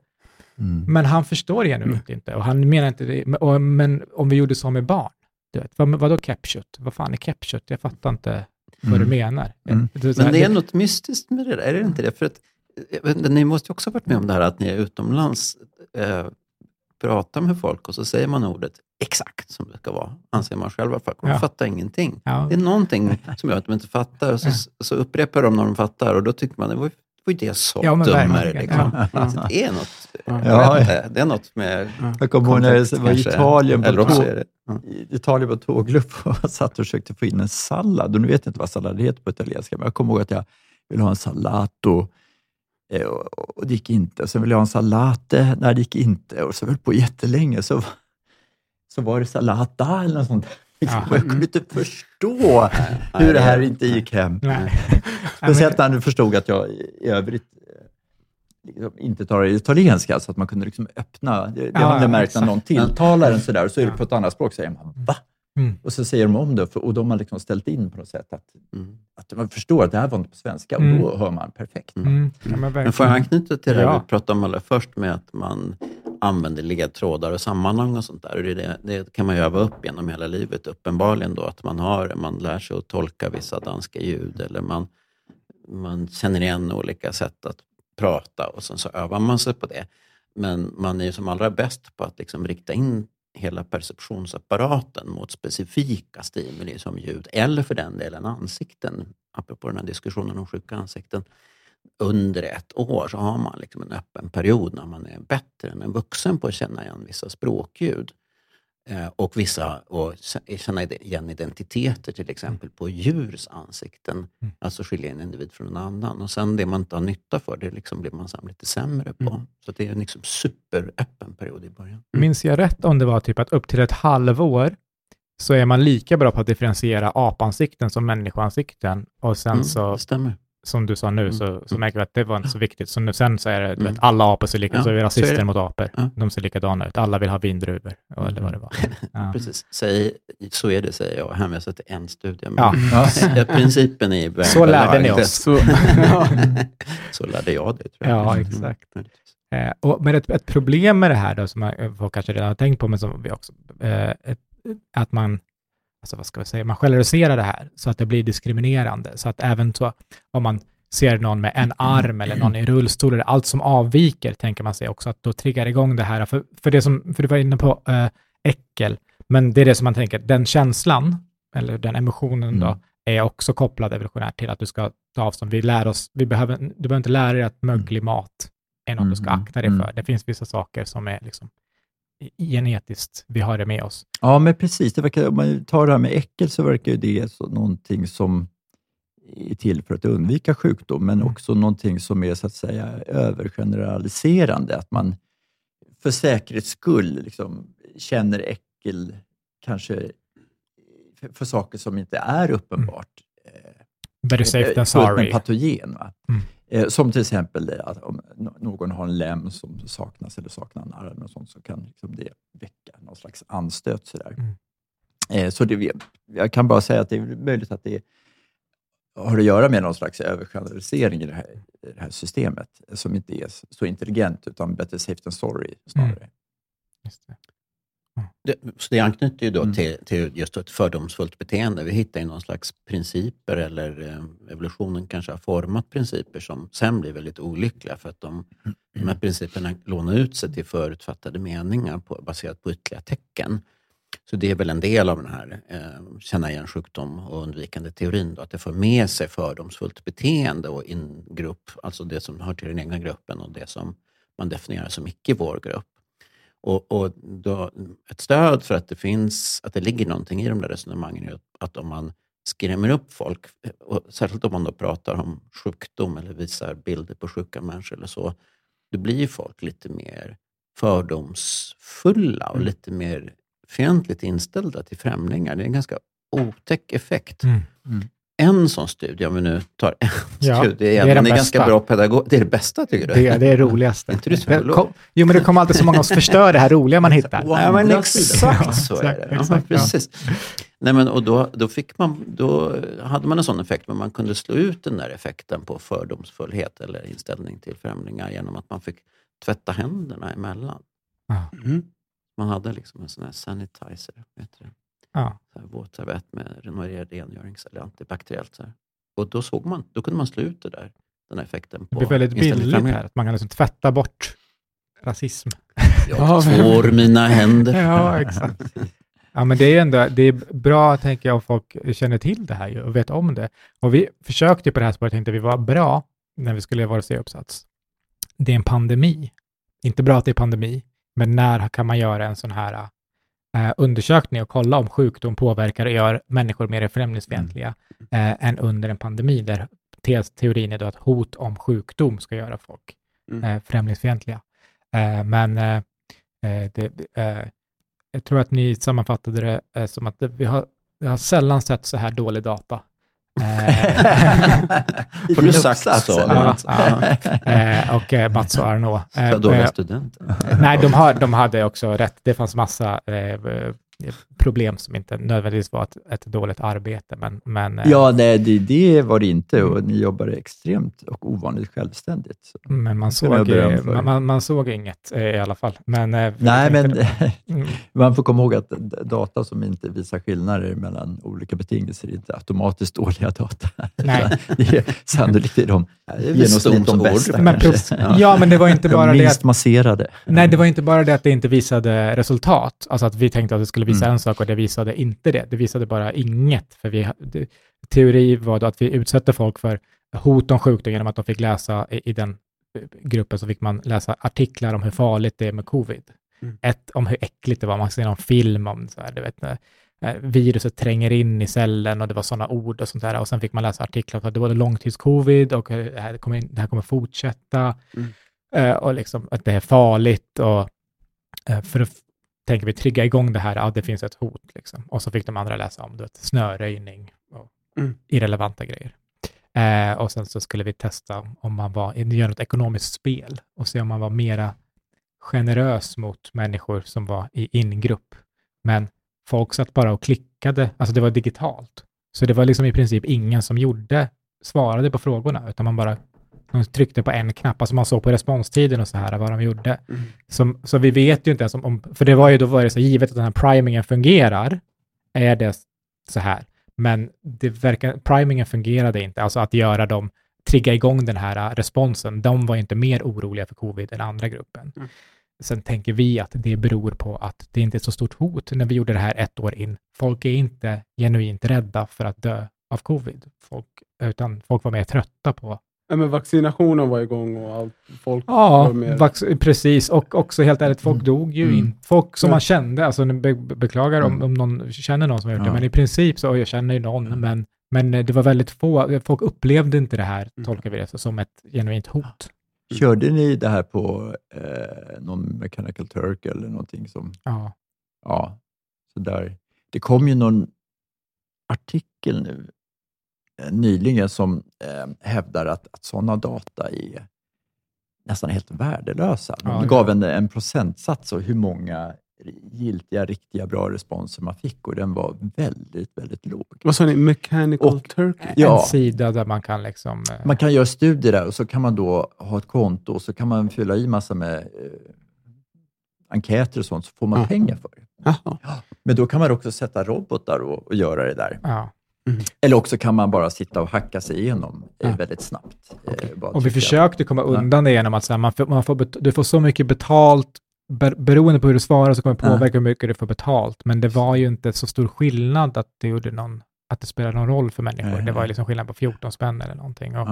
Mm. men han förstår genuint inte och han menar inte det. Men, och, men om vi gjorde så med barn, du vet, vad, vadå kepkött? Vad fan är kepkött? Jag fattar inte vad du Mm. menar. Mm. Det Men det är något mystiskt med det där, är det inte det? För att, ni måste ju också ha varit med om det här att ni är utomlands, eh, pratar med folk och så säger man ordet exakt som det ska vara, anser man själv i alla fall. De Ja. fattar ingenting. ja, Det är någonting som gör att de inte fattar och så, så upprepar de när de fattar och då tycker man, det var ju var ju det jag sa, Ja, verkligen. Liksom. Ja. Så det är något, Ja, inte, det är något med Jag kommer ihåg när jag var i kanske. Italien på, tåg, det, Italien på tågluff och jag satt och försökte få in en sallad. Och nu vet jag inte vad sallad heter på italienska, men jag kommer ihåg att jag ville ha en salato eh, och, och det gick inte. Och sen ville jag ha en salate, nej det gick inte. Och så höll på jättelänge, så, så var det salata eller något sånt. Ja. Och jag kunde inte förstå hur det här inte gick hem. nej. Speciellt när han förstod att jag i övrigt eh, liksom inte talar italienska, så att man kunde liksom öppna. Det, det Ja, har ja, jag märkt när någon tilltalar en sådär, och så är det Ja. på ett annat språk, säger man va? Mm. Och så säger de om det, och de har liksom ställt in på något sätt att, Mm. att man förstår att det här var inte på svenska, och Mm. då hör man perfekt. Mm. Ja, men Men får jag anknyta till det Ja. vi pratade om allra först med att man använder ledtrådar och sammanhang och sånt där. Och det, det, det kan man ju öva upp genom hela livet uppenbarligen då, att man har, man lär sig att tolka vissa danska ljud eller man, man känner igen olika sätt att prata och sen så övar man sig på det. Men man är ju som allra bäst på att liksom rikta in hela perceptionsapparaten mot specifika stimuli som ljud eller för den delen ansikten. Apropå den här diskussionen om sjuka ansikten under ett år så har man liksom en öppen period när man är bättre än en vuxen på att känna igen vissa språkljud. Eh, och vissa och känna igen identiteter till exempel på djurs ansikten. Mm. Alltså skilja en individ från en annan. Och sen det man inte har nytta för, det liksom blir man sen lite sämre på. Mm. Så det är en liksom superöppen period i början. Minns jag rätt om det var typ att upp till ett halvår så är man lika bra på att differentiera apansikten som människoansikten och sen Mm, så det stämmer. Som du sa nu, Mm. så, så märker vi att det var inte så viktigt. Så nu, sen så är det, du Mm. vet, alla apor ser lika Ja, så är vi är rasister det. mot apor. Ja. De ser likadana ut. Alla vill ha vindruvor, eller vad det var. Ja. Precis. Säg, så är det, säger jag och hänvisar till en studie. Men Ja. Principen är Så lärde ni oss. Så, Så lärde jag det. Tror jag. Ja, Mm. exakt. Mm. Eh, och, men ett, ett problem med det här då, som man, folk kanske redan har tänkt på, men som vi också, eh, ett, att man, alltså vad ska vi säga, man generaliserar det här så att det blir diskriminerande. Så att även så, om man ser någon med en arm eller någon i rullstol, eller allt som avviker, tänker man sig också att då triggar igång det här. För, för, det som, för du var inne på äh, äckel, men det är det som man tänker, den känslan, eller den emotionen mm. då, är också kopplad evolutionärt till att du ska ta avstånd. Vi lär oss, vi behöver, du behöver inte lära dig att möglig mat är något mm. du ska mm, akta dig mm. för. Det finns vissa saker som är liksom genetiskt, vi har det med oss. Ja, men precis. Det verkar, om man tar det här med äckel så verkar det så någonting som är till för att undvika sjukdom, men mm. också någonting som är så att säga övergeneraliserande. Att man för säkerhets skull liksom känner äckel kanske för, för saker som inte är uppenbart mm. Better safe than sorry. En patogen. Mm. Eh, som till exempel att om någon har en lem som saknas eller saknar en arm och sånt, så kan liksom det väcka någon slags anstöt. Sådär. Mm. Eh, så det, jag kan bara säga att det är möjligt att det har att göra med någon slags övergeneralisering i det här, i det här systemet, som inte är så intelligent, utan better safe than sorry snarare. Mm. Det, så det anknyter ju då mm. till, till, just ett fördomsfullt beteende. Vi hittar ju någon slags principer, eller eh, evolutionen kanske har format principer som sen blir väldigt olyckliga för att de, mm. de här principerna lånar ut sig till förutfattade meningar på, baserat på ytterligare tecken. Så det är väl en del av den här eh, känna igen sjukdom och undvikande teorin, då, att det för med sig fördomsfullt beteende och ingrupp, alltså det som hör till den egna gruppen och det som man definierar som icke vår grupp. Och, och då, ett stöd för att det finns, att det ligger någonting i de där resonemangen är att om man skrämmer upp folk, och särskilt om man då pratar om sjukdom eller visar bilder på sjuka människor eller så, då blir folk lite mer fördomsfulla och mm. lite mer fientligt inställda till främlingar. Det är en ganska otäck effekt. Mm. Mm en sån studie, om vi nu tar en ja, studie igen, det är, den det är ganska bra pedagog. Det är det bästa tycker du? Det, det är det roligaste. inte det kom, jo, men det kommer alltid så många som förstör det här roliga man hittar. Ja, men exakt så är det. Ja, precis. Nej, men, och då, då, fick man, då hade man en sån effekt, men man kunde slå ut den där effekten på fördomsfullhet eller inställning till främlingar genom att man fick tvätta händerna emellan. Mm. Man hade liksom en sån här sanitizer. Vet du? Ja. våtservett med rengörings eller antibakteriellt. Så här. Och då såg man, då kunde man slå ut det där, den här effekten. På det blir väldigt billigt här, att man kan liksom tvätta bort rasism. Jag tvår mina händer. ja, exakt. Ja, men det är ändå det är bra, tänker jag, om folk känner till det här och vet om det. Och vi försökte på det här spåret, tänkte vi var bra när vi skulle vår C-uppsats. Det är en pandemi. Inte bra att det är pandemi, men när kan man göra en sån här eh, undersökning och kolla om sjukdom påverkar och gör människor mer främlingsfientliga mm. eh, än under en pandemi, där teorin är då att hot om sjukdom ska göra folk mm. eh, främlingsfientliga. Eh, men det, jag tror att ni sammanfattade det som att vi har, vi har sällan sett så här dålig data Har du sagt så? Ja, ja. och Mats och Arnaud. Dåliga studenter? Nej, de, har, de hade också rätt. Det fanns massa problem som inte nödvändigtvis var ett, ett dåligt arbete. Men, men, eh, ja, nej, det, det var det inte och ni jobbade extremt och ovanligt självständigt. Men man såg, man, man, man, såg inget eh, i alla fall. Men, eh, nej, men mm. man får komma ihåg att data som inte visar skillnader mellan olika betingelser är inte automatiskt dåliga data. Nej. det är sannolikt är de genomsnitt de bästa. Men, ja, men det var inte bara de det att, masserade. Nej, det var inte bara det att det inte visade resultat, alltså att vi tänkte att det skulle visa mm. en sak och det visade inte det. Det visade bara inget. För vi, det, teori var då att vi utsätter folk för hot om sjukdom genom att de fick läsa i, i den gruppen så fick man läsa artiklar om hur farligt det är med covid. Mm. Ett om hur äckligt det var, man ser någon film om så här, du vet, när, viruset tränger in i cellen och det var sådana ord och sånt där. Och sen fick man läsa artiklar om att det var långtidscovid och det här kommer, det här kommer fortsätta. Mm. Uh, och liksom att det är farligt och för att tänker vi trigga igång det här, ja det finns ett hot. Liksom. Och så fick de andra läsa om det, snöröjning och mm. irrelevanta grejer. Eh, och sen så skulle vi testa om man var, göra något ekonomiskt spel och se om man var mera generös mot människor som var i ingrupp. Men folk satt bara och klickade, alltså det var digitalt. Så det var liksom i princip ingen som gjorde, svarade på frågorna, utan man bara de tryckte på en knapp, alltså man såg på responstiden och så här vad de gjorde. Mm. Som, så vi vet ju inte ens om, för det var ju då var det så givet att den här primingen fungerar, är det så här. Men det verkar, primingen fungerade inte, alltså att göra dem trigga igång den här äh, responsen. De var inte mer oroliga för covid än andra gruppen. Mm. Sen tänker vi att det beror på att det inte är ett så stort hot när vi gjorde det här ett år in. Folk är inte genuint rädda för att dö av covid, folk, utan folk var mer trötta på Ja, men vaccinationen var igång och allt. Folk Ja, var mer... precis. Och också helt ärligt, folk Mm. dog ju Mm. in. Folk som Ja. man kände, alltså be beklagar om, Mm. om någon känner någon som har gjort det, men i princip så, jag känner ju någon, Ja. men, men det var väldigt få, folk upplevde inte det här, Mm. tolkar vi det, så, som ett genuint hot. Körde ni det här på eh, någon Mechanical Turk eller någonting som... Ja. Ja, så där. Det kom ju någon artikel nu nyligen som eh, hävdar att, att sådana data är nästan helt värdelösa. De Ja, gav en, en procentsats av hur många giltiga, riktiga, bra responser man fick och den var väldigt, väldigt låg. Vad sa ni? Mechanical Och- Turkey? Ja. En sida där man kan liksom... eh, Man kan göra studier där och så kan man då ha ett konto och så kan man fylla i massa med eh, enkäter och sånt så får man Ja. pengar för det. Jaha. Men då kan man också sätta robotar och, och göra det där. Ja. Eller också kan man bara sitta och hacka sig igenom eh, Ja. väldigt snabbt. Eh, bara Och vi försökte komma undan det genom att så här, man får, man får du får så mycket betalt, ber, beroende på hur du svarar så kommer det påverka hur mycket du får betalt. Men det var ju inte så stor skillnad att det gjorde någon att det spelade någon roll för människor. Nej, det var ju liksom skillnad på 14 spänn eller någonting. Och,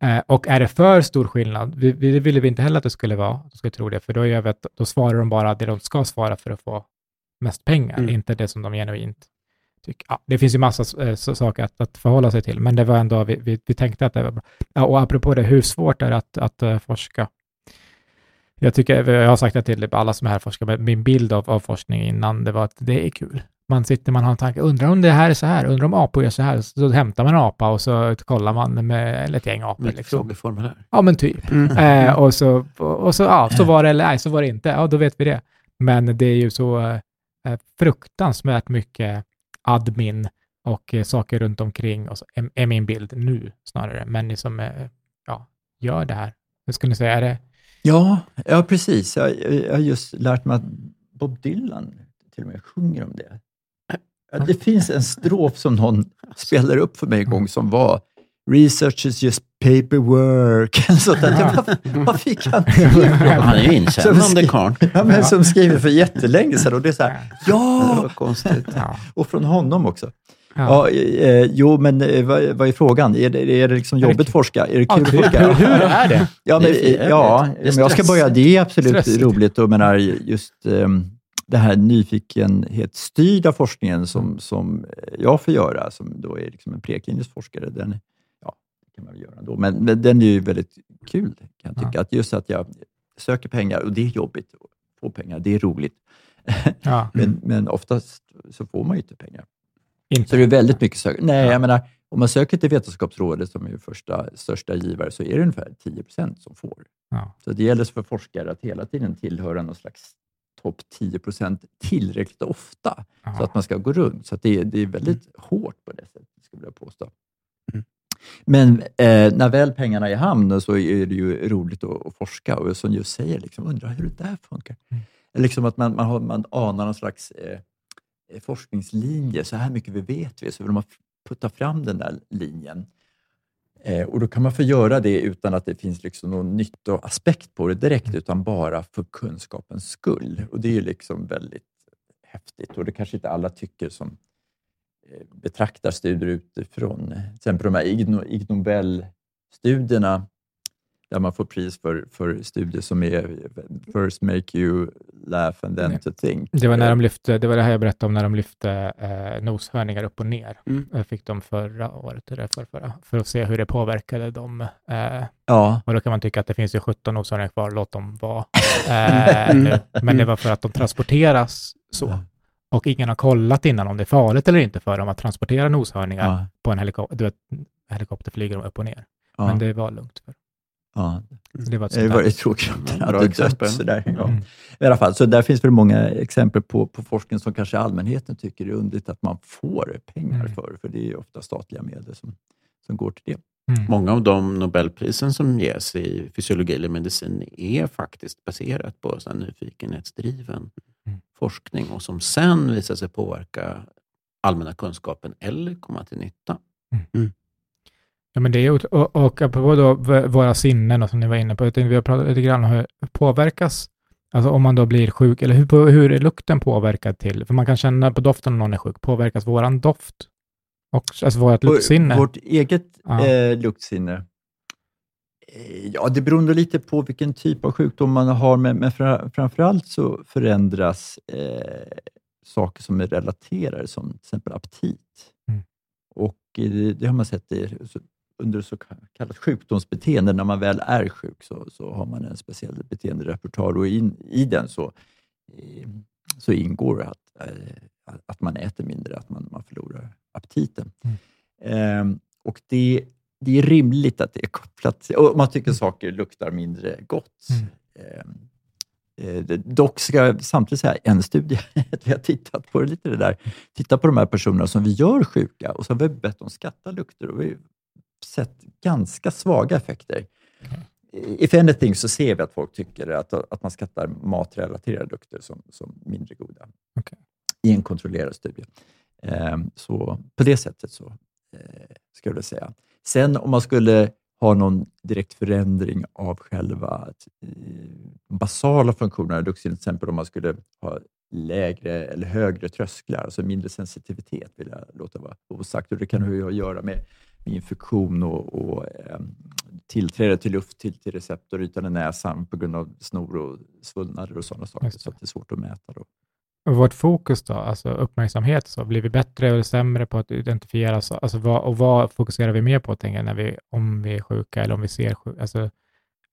ja. eh, och är det för stor skillnad, vi, vi, det ville vi inte heller att det skulle vara, att de skulle tro det, för då, gör vi att, då svarar de bara det de ska svara för att få mest pengar, Mm. inte det som de genuint tycker. Ja, det finns ju massa eh, så, saker att, att förhålla sig till, men det var ändå, vi, vi, vi tänkte att det var bra. Ja, och apropå det, hur svårt är det att, att eh, forska? Jag tycker, jag har sagt det till alla som är här forskar, men min bild av, av forskning innan, det var att det är kul. Man sitter, man har en tanke, undrar om det här är så här, undrar om apor gör så här, så hämtar man en apa och så kollar man med, eller ett gäng apor. Liksom. Ja, men typ. Mm. Eh, och så, och så, ja, så var det eller nej, så var det inte. Ja, då vet vi det. Men det är ju så eh, fruktansvärt mycket admin och eh, saker runt omkring, och så, är, är min bild nu snarare. Men ni som eh, ja, gör det här, hur skulle ni säga, är det Ja, ja, precis. Jag, jag har just lärt mig att Bob Dylan till och med sjunger om det. Det finns en strof som någon spelade upp för mig en gång som var Research is just paperwork. Så att jag, vad, vad fick han till? Han är ju inkännande karln. Ja, men som skriver för jättelänge sedan och det är så här, Det ja! var konstigt. ja, Och från honom också. ja. Ja, eh, jo, men eh, vad, vad är frågan? Är det, är det liksom det jobbigt att forska? Är det Ja, kul att forska? hur, hur är det? Ja, men, Det är ja, Det men jag ska börja. Det är absolut Stressigt. roligt. Och menar, just um, det här nyfikenhetsstyrda forskningen som, som jag får göra, som då är liksom en preklinisk forskare, den, det kan man väl göra ändå. Men, men den är ju väldigt kul, kan jag tycka. Att just att jag söker pengar, och det är jobbigt att få pengar, det är roligt. Ja, Men, men oftast så får man ju inte pengar. inte. Så det är väldigt mycket sök. Nej, Ja. jag menar, om man söker till Vetenskapsrådet, som är första största givare, så är det ungefär 10 procent som får. Ja. Så det gäller för forskare att hela tiden tillhöra någon slags topp 10 procent tillräckligt ofta, så Ja. att man ska gå runt. Så det, är, det är väldigt hårt på det sättet, skulle jag påstå. Mm. Men eh, när väl pengarna är i hamn så är det ju roligt att, att forska och som just säger, liksom, undrar hur det där funkar. Mm. Liksom att man, man, har, man anar någon slags eh, forskningslinje. Så här mycket vi vet vi, så vill man putta fram den där linjen. Eh, och Då kan man få göra det utan att det finns liksom någon nyttoaspekt på det direkt, utan bara för kunskapens skull. Och Det är liksom väldigt häftigt och det kanske inte alla tycker som betraktar studier utifrån. Till exempel de här Ig, No- Ig Nobel-studierna där man får pris för, för studier som är first make you laugh and then to think. Det var när de lyfte, det var det här jag berättade om, när de lyfte eh, noshörningar upp och ner. Mm. Jag fick de förra året, eller för, förra, för att se hur det påverkade dem. Eh, Ja, och då kan man tycka att det finns ju 17 noshörningar kvar, låt dem vara eh, nu. Men det var för att de transporteras så. Och ingen har kollat innan om det är farligt eller inte för dem att transportera noshörningar ja, på en helikopter. Du vet, helikopter flyger de upp och ner. ja, Men det var lugnt. För. ja. Så det var ett Det var tråkigt att Bra det dött exempel. sådär. Ja. Mm. I alla fall, så där finns väl många exempel på, på forskning som kanske allmänheten tycker är underligt att man får pengar Mm. för, för det är ju ofta statliga medel som, som går till det. Mm. Många av de Nobelprisen som ges i fysiologi eller medicin är faktiskt baserat på så här nyfikenhetsdriven Mm. forskning och som sen visar sig påverka allmänna kunskapen eller komma till nytta. Ja, men det är, och, och apropå då våra sinnen och som ni var inne på, jag tänkte vi har pratat lite grann om hur påverkas, alltså om man då blir sjuk, eller hur, hur är lukten påverkad till? För man kan känna på doften om någon är sjuk. Påverkas våran doft? också? alltså vårt luktsinne? Vårt eget Ja. eh, luktsinne. Eh, Ja, det beror lite på vilken typ av sjukdom man har, men, men fra, framförallt så förändras eh, saker som är relaterade, som till exempel aptit. Mm. Och eh, det, det har man sett i, under så kallat sjukdomsbeteende. När man väl är sjuk så, så har man en speciell beteenderepertoar och in, i den så, eh, så ingår att, eh, att man äter mindre, att man, man förlorar aptiten. Ehm, och det, det är rimligt att det är kopplat och man tycker saker luktar mindre gott. Mm. Ehm, eh, dock ska jag samtidigt säga, en studie, vi har tittat på det lite det där, titta på de här personerna som vi gör sjuka och så har vi bett dem skatta lukter och vi har sett ganska svaga effekter. If anything så ser vi att folk tycker att, att man skattar matrelaterade lukter som, som mindre goda Okej. i en kontrollerad studie. Ehm, Så på det sättet så eh, skulle jag säga. Sen om man skulle ha någon direkt förändring av själva eh, basala funktionerna, till exempel om man skulle ha lägre eller högre trösklar, alltså mindre sensitivitet vill jag låta vara osagt. Och det kan ju ha att göra med, med infektion och, och eh, tillträde till luft till, till receptorytan i näsan på grund av snor och svullnader och sådana saker, så att det är svårt att mäta. Då. Vårt fokus då, alltså uppmärksamhet, så blir vi bättre eller sämre på att identifiera, så, alltså vad, och vad fokuserar vi mer på, tänker jag, när vi, om vi är sjuka eller om vi ser sjuka, alltså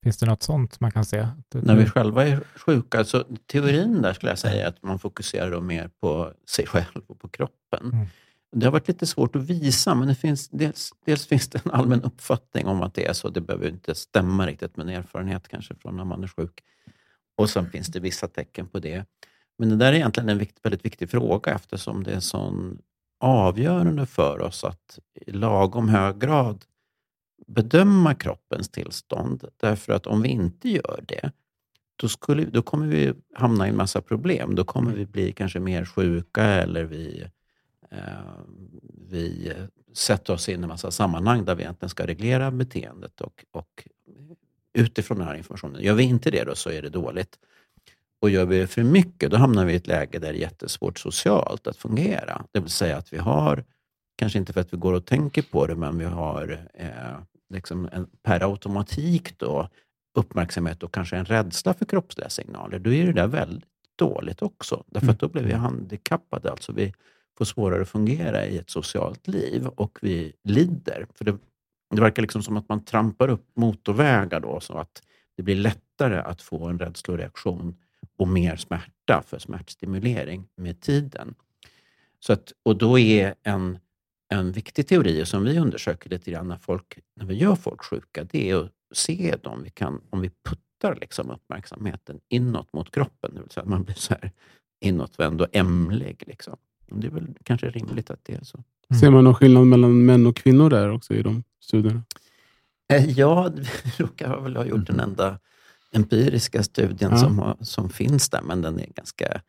finns det något sånt man kan se? När vi själva är sjuka, så teorin där skulle jag säga att man fokuserar då mer på sig själv och på kroppen. Mm. Det har varit lite svårt att visa, men det finns, dels, dels finns det en allmän uppfattning om att det är så. Det behöver inte stämma riktigt med en erfarenhet kanske från när man är sjuk. Och sen finns det vissa tecken på det. Men det där är egentligen en vikt, väldigt viktig fråga eftersom det är sån avgörande för oss att i lagom hög grad bedöma kroppens tillstånd. Därför att om vi inte gör det, då, skulle, då kommer vi hamna i en massa problem. Då kommer vi bli kanske mer sjuka eller vi, eh, vi sätter oss in i en massa sammanhang där vi egentligen ska reglera beteendet och, och utifrån den här informationen. Gör vi inte det då så är det dåligt. Och gör vi för mycket, då hamnar vi i ett läge där det är jättesvårt socialt att fungera. Det vill säga att vi har, kanske inte för att vi går och tänker på det, men vi har eh, liksom en, per automatik då uppmärksamhet och kanske en rädsla för kroppsliga signaler. Då är det där väldigt dåligt också. Därför att då blir vi handikappade. Alltså vi får svårare att fungera i ett socialt liv och vi lider. För det, det verkar liksom som att man trampar upp motorvägar då, så att det blir lättare att få en rädsloreaktion och mer smärta för smärtstimulering med tiden. Så att, och då är en, en viktig teori som vi undersöker lite grann när, folk, när vi gör folk sjuka, det är att se dem, vi kan, om vi puttar liksom uppmärksamheten inåt mot kroppen, det vill säga att man blir så här inåtvänd och ämlig. Liksom. Det är väl kanske rimligt att det är så. Ser man någon skillnad mellan män och kvinnor där också i de studierna? Eh, Ja, vi råkar väl ha gjort den enda empiriska studien Ja. som, som finns där, men den är ganska...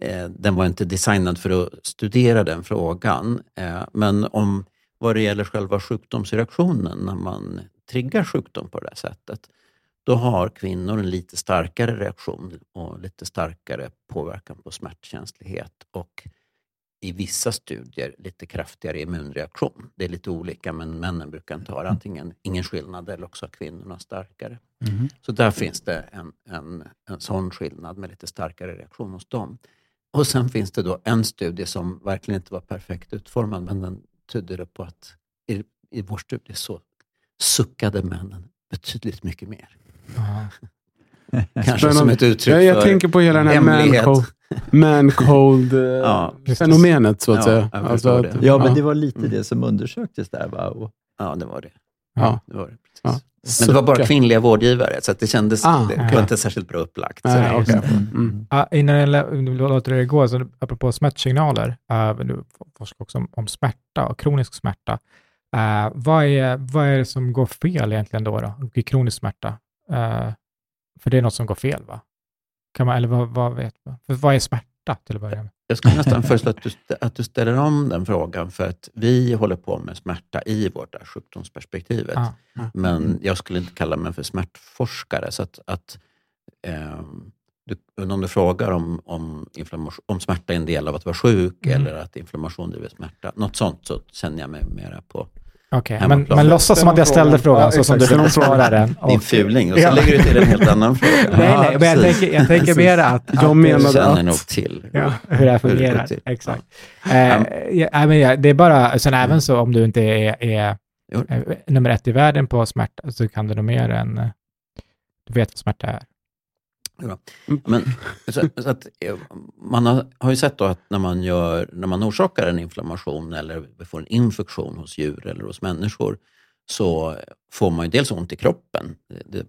Eh, den var inte designad för att studera den frågan. Eh, men om vad det gäller själva sjukdomsreaktionen, när man triggar sjukdom på det här sättet, då har kvinnor en lite starkare reaktion och lite starkare påverkan på smärtkänslighet och i vissa studier lite kraftigare immunreaktion. Det är lite olika, men männen brukar inte ha antingen ingen skillnad eller också kvinnorna starkare. Så där finns det en, en, en sån skillnad med lite starkare reaktion hos dem. Och sen finns det då en studie som verkligen inte var perfekt utformad, men den tydde på att i, i vår studie så suckade männen betydligt mycket mer. Ja. Kanske som ett uttryck Ja, jag för tänker på hela den här hemlighet. Man-cold, man-cold eh, Ja, så att Ja, säga. jag Alltså att. Ja, men det var lite Mm. det som undersöktes där. Va? Och, Ja, det var det. Ja. det, var det precis. Ja. Men det var bara kvinnliga vårdgivare, så att det kändes Ah, det var inte särskilt bra upplagt. Nej, Så- okej. just Mm. Ja, innan jag låter det gå, så apropå smärtsignaler, uh, du forskar också om, om smärta och kronisk smärta. Uh, vad, är, vad är det som går fel egentligen då, då i kronisk smärta? Uh, för det är något som går fel, va? Kan man, eller vad, vad vet man? För vad är smärta till att börja med? jag skulle nästan föreslå att du, att du ställer om den frågan, för att vi håller på med smärta i vårt där sjukdomsperspektivet. Ja. Men jag skulle inte kalla mig för smärtforskare. Så att, att, ehm, du, om du frågar om, om, om smärta är en del av att vara sjuk Mm. eller att inflammation driver smärta, något sånt, så känner jag mig mera på Okej, Hemmaplan. men, men låtsas som att jag ställde frågan Ja, så som du exakt. vill besvara den. din fuling. Och så Ja. lägger du till en helt annan fråga. Nej, nej, men jag tänker, jag tänker mer att... Jag menar- känner att- nog till Ja, hur det här hur det fungerar. till. Exakt. Eh, ja, nej, men ja, det är bara, sen även så om du inte är, är eh, nummer ett i världen på smärta, så kan du nog mer än... Du vet vad smärta är. Men, så, så att, eh, man har, har ju sett att när man, gör, när man orsakar en inflammation eller får en infektion hos djur eller hos människor så får man ju dels ont i kroppen. Det,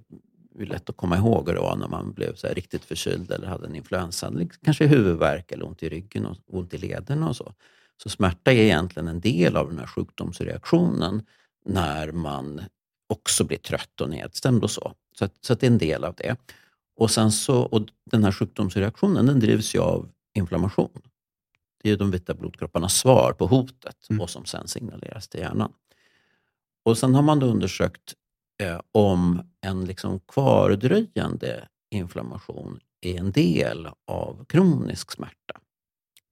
det är lätt att komma ihåg hur det var när man blev så riktigt förkyld eller hade en influensa. Kanske huvudvärk eller ont i ryggen och ont i lederna och så. Så smärta är egentligen en del av den här sjukdomsreaktionen när man också blir trött och nedstämd och så. Så, att, så att det är en del av det. Och, sen så, och den här sjukdomsreaktionen den drivs ju av inflammation. Det är de vita blodkropparnas svar på hotet Mm. och som sen signaleras till hjärnan. Och sen har man då undersökt eh, om en liksom kvardröjande inflammation är en del av kronisk smärta.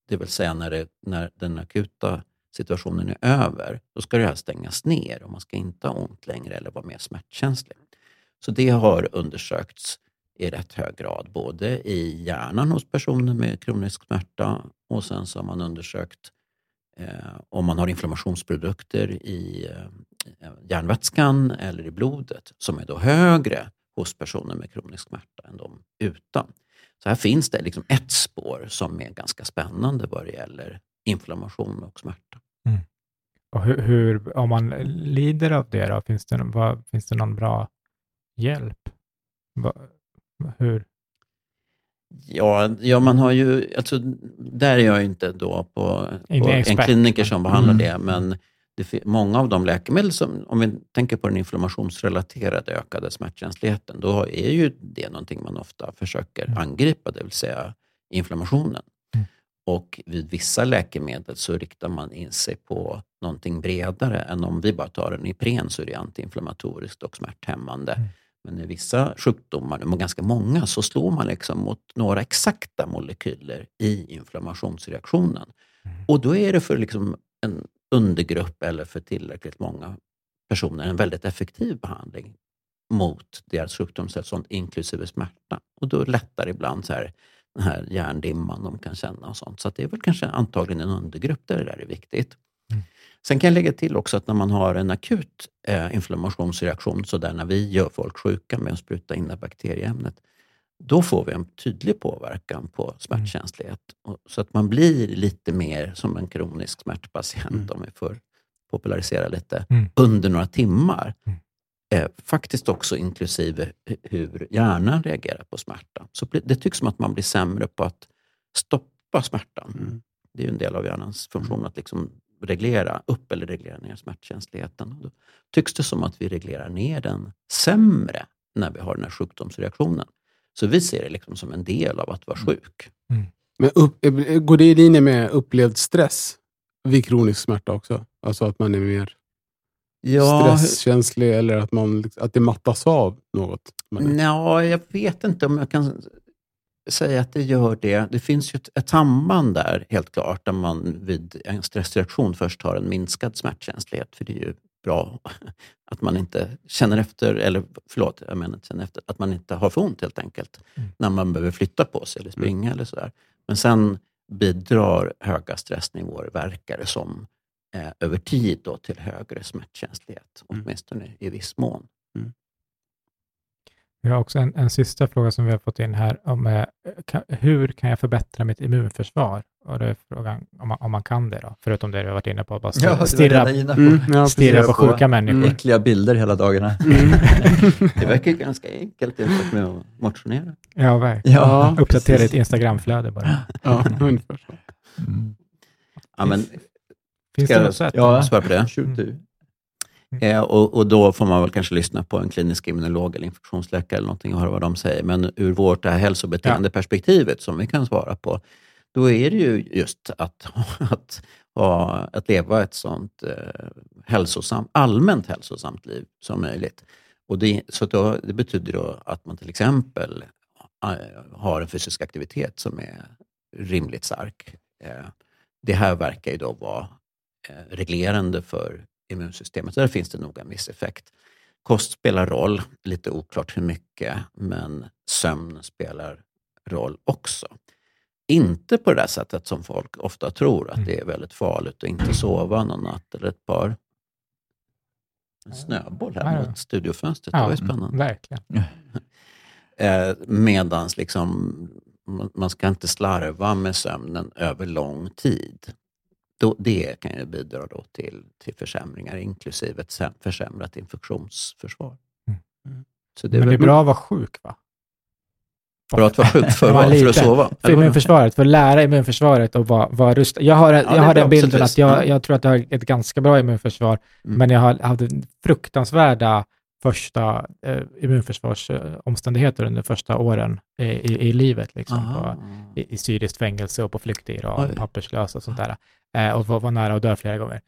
Det vill säga när, det, när den akuta situationen är över, då ska det här stängas ner och man ska inte ha ont längre eller vara mer smärtkänslig. Så det har undersökts i rätt hög grad, både i hjärnan hos personer med kronisk smärta och sen så har man undersökt eh, om man har inflammationsprodukter i eh, hjärnvätskan eller i blodet som är då högre hos personer med kronisk smärta än de utan. Så här finns det liksom ett spår som är ganska spännande vad det gäller inflammation och smärta. Mm. Och hur, hur, om man lider av det då, finns det, vad, finns det någon bra hjälp? Va, hur? Ja, ja, man har ju, alltså, där är jag ju inte då på, på en kliniker som behandlar Mm. det, men det, många av de läkemedel som, om vi tänker på den inflammationsrelaterade ökade smärtkänsligheten, då är ju det någonting man ofta försöker Mm. angripa, det vill säga inflammationen. Mm. Och vid vissa läkemedel så riktar man in sig på någonting bredare än om vi bara tar en Ipren så är det antiinflammatoriskt och smärthämmande. Mm. Men i vissa sjukdomar, och ganska många, så slår man liksom mot några exakta molekyler i inflammationsreaktionen. Mm. Och då är det för liksom en undergrupp eller för tillräckligt många personer en väldigt effektiv behandling mot deras sjukdomstillstånd, inklusive smärta. Och då lättar ibland så här, den här hjärndimman de kan känna och sånt. Så det är väl kanske antagligen en undergrupp där det där är viktigt. Mm. Sen kan jag lägga till också att när man har en akut eh, inflammationsreaktion, så där när vi gör folk sjuka med att spruta in det bakterieämnet, då får vi en tydlig påverkan på smärtkänslighet. Och, så att man blir lite mer som en kronisk smärtpatient, Mm. om vi får popularisera lite, Mm. under några timmar. Mm. Eh, faktiskt också inklusive hu- hur hjärnan reagerar på smärta. Så det tycks som att man blir sämre på att stoppa smärtan. Mm. Det är ju en del av hjärnans funktion att liksom reglera upp eller reglera ner smärtkänsligheten. Då tycks det som att vi reglerar ner den sämre när vi har den här sjukdomsreaktionen. Så vi ser det liksom som en del av att vara sjuk. Men upp, eh, går det i linje med upplevd stress vid kronisk smärta också? Alltså att man är mer stresskänslig eller att, man, att det mattas av något? Ja, jag vet inte om jag kan säga att det gör det. Det finns ju ett, ett samband där, helt klart, där man vid en stressreaktion först har en minskad smärtkänslighet. För det är ju bra att man inte känner efter, eller förlåt, jag menar inte känner efter, att man inte har för ont helt enkelt. Mm. När man behöver flytta på sig eller springa eller sådär. Men sen bidrar höga stressnivåer, verkar det som, eh, över tid då till högre smärtkänslighet. Mm. Åtminstone i viss mån. Vi har också en, en sista fråga som vi har fått in här. Om, eh, hur kan jag förbättra mitt immunförsvar? Och det är frågan om man, om man kan det då, förutom det du har varit inne på. Bara Ja, stirra, var inne på. Mm, ja, stirra på på- sjuka människor. Äckliga bilder hela dagarna. Mm. Det verkar ju ganska enkelt jämfört med att motionera. Ja, verkligen. Ja, Uppdatera ditt Instagramflöde bara. Ja, ungefär så. Mm. Ja, men, Finns Ska det jag något sätt? Ja. svar på det. Shoot du. Eh, och, och då får man väl kanske lyssna på en klinisk immunolog eller infektionsläkare eller någonting och höra vad de säger. Men ur vårt det här hälsobeteendeperspektivet som vi kan svara på, då är det ju just att, att, att leva ett sånt eh, hälsosamt, allmänt hälsosamt liv som möjligt. Och det, så då, det betyder då att man till exempel eh, har en fysisk aktivitet som är rimligt stark. Eh, det här verkar ju då vara eh, reglerande för immunsystemet. Där finns det nog en viss effekt. Kost spelar roll, lite oklart hur mycket, men sömn spelar roll också. Inte på det där sättet som folk ofta tror, att det är väldigt farligt att inte sova någon natt eller ett par. En snöboll här Ja. mot studiofönstret, det var ju spännande. verkligen. Eh, medans liksom, man ska inte slarva med sömnen över lång tid. Då, det kan ju bidra då till, till försämringar, inklusive ett säm- försämrat infektionsförsvar. Mm. Så Men det är bra att vara sjuk, va? bra att vara sjuk för, vad? för att sova. För immunförsvaret, för att lära immunförsvaret och vara, vara rustad. Jag har, Ja, det jag har den bilden att jag, Mm. jag tror att jag har ett ganska bra immunförsvar, Mm. men jag har hade fruktansvärda första eh, immunförsvarsomständigheter under första åren i, i, i livet. Liksom, på, i, I syriskt fängelse och på flykt i Iran, papperslös och sånt där. Eh, och var, var nära att dö flera gånger.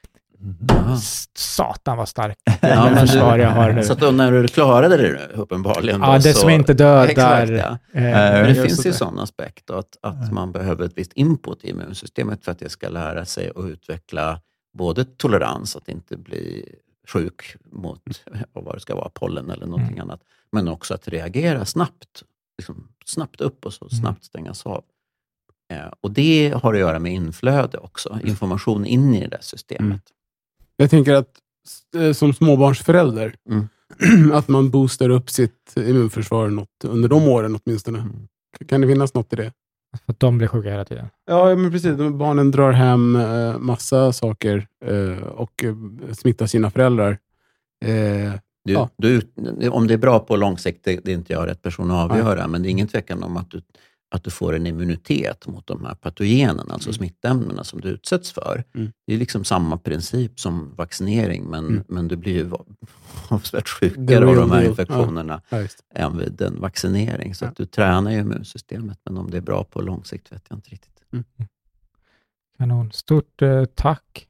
S- Satan vad starkt Ja, men immunförsvar du- jag har nu. Så att då, när du klarade det uppenbarligen. Ja, då, det så, som inte dödar. Exakt, ja. eh, Men det finns ju sån aspekt att, att man behöver ett visst input i immunsystemet för att det ska lära sig att utveckla både tolerans, att inte bli sjuk mot vad det ska vara, pollen eller någonting Mm. annat, men också att reagera snabbt. Liksom, snabbt upp och så Mm. snabbt stängas av. Eh, och det har att göra med inflöde också, information in i det där systemet. Mm. Jag tänker att eh, som småbarnsförälder, Mm. att man boostar upp sitt immunförsvar något, under de åren åtminstone. Mm. Kan det finnas något i det? För att de blir sjuka hela tiden. Ja, men precis. Barnen drar hem eh, massa saker eh, och eh, smittar sina föräldrar. Du, Ja. du, om det är bra på lång sikt, det, är inte jag rätt person att avgöra, men det är ingen tvekan om att du, att du får en immunitet mot de här patogenerna, alltså Mm. smittämnena som du utsätts för. Mm. Det är liksom samma princip som vaccinering, men, Mm. men du blir ju avsevärt sjukare av de här infektionerna ja, just. än vid en vaccinering. Så Ja. att du tränar ju immunsystemet, men om det är bra på lång sikt vet jag inte riktigt. Kanon. Stort eh, tack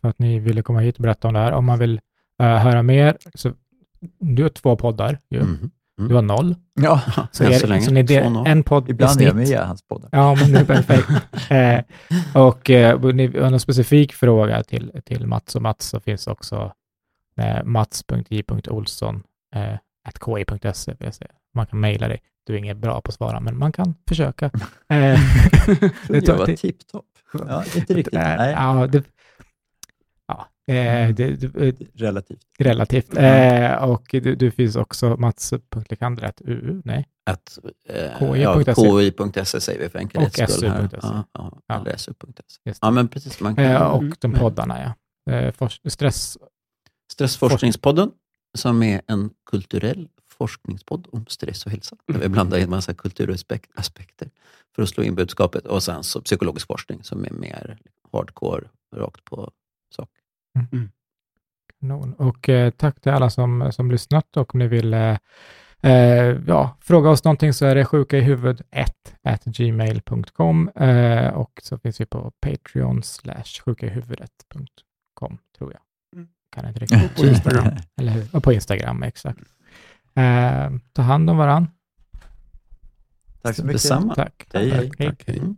för att ni ville komma hit och berätta om det här. Om man vill eh, höra mer, så du har två poddar. Ju. Mhm. Du har noll. Ja, Så, Än är, så länge. så ni del, en podd i ibland är jag med i hans poddar. Ja, men det är perfekt. eh, och eh, någon specifik fråga till, till Mats och Mats så finns också eh, mats.j.olsson eh, ki.se. säga. Man kan mejla dig. Du är inget bra på att svara, men man kan försöka. Eh, det var tipptopp. Ja, inte riktigt. Eh, Nej, Ja, det, eh, det, det, relativt. relativt. Eh, och du, du finns också mats.lekander.uu, nej, Att, eh, KI.se. ja, KI.se säger vi för enkelhets Och skull. här. SU.se. Ja, ja, Ja. SU.se. Ja, men precis. Man kan, eh, och Mm. de poddarna, ja. Eh, stress, Stressforskningspodden, som är en kulturell forskningspodd om stress och hälsa. Där vi blandar in en massa kulturaspekter för att slå in budskapet. Och sen så psykologisk forskning som är mer hardcore, rakt på sak. kanon. Och eh, tack till alla som, som lyssnat och om ni vill eh, eh, ja, fråga oss någonting så är det sjuka i huvud 1 at gmail.com eh, och så finns vi på Patreon slash sjukaihuvud1.com tror jag. Mm. Kan inte riktigt. På Instagram. Eller hur? Och på Instagram, exakt. Eh, ta hand om varann. Tack så mycket. Detsamma. Tack. Hej, hej. Hej. Tack, hej. Mm.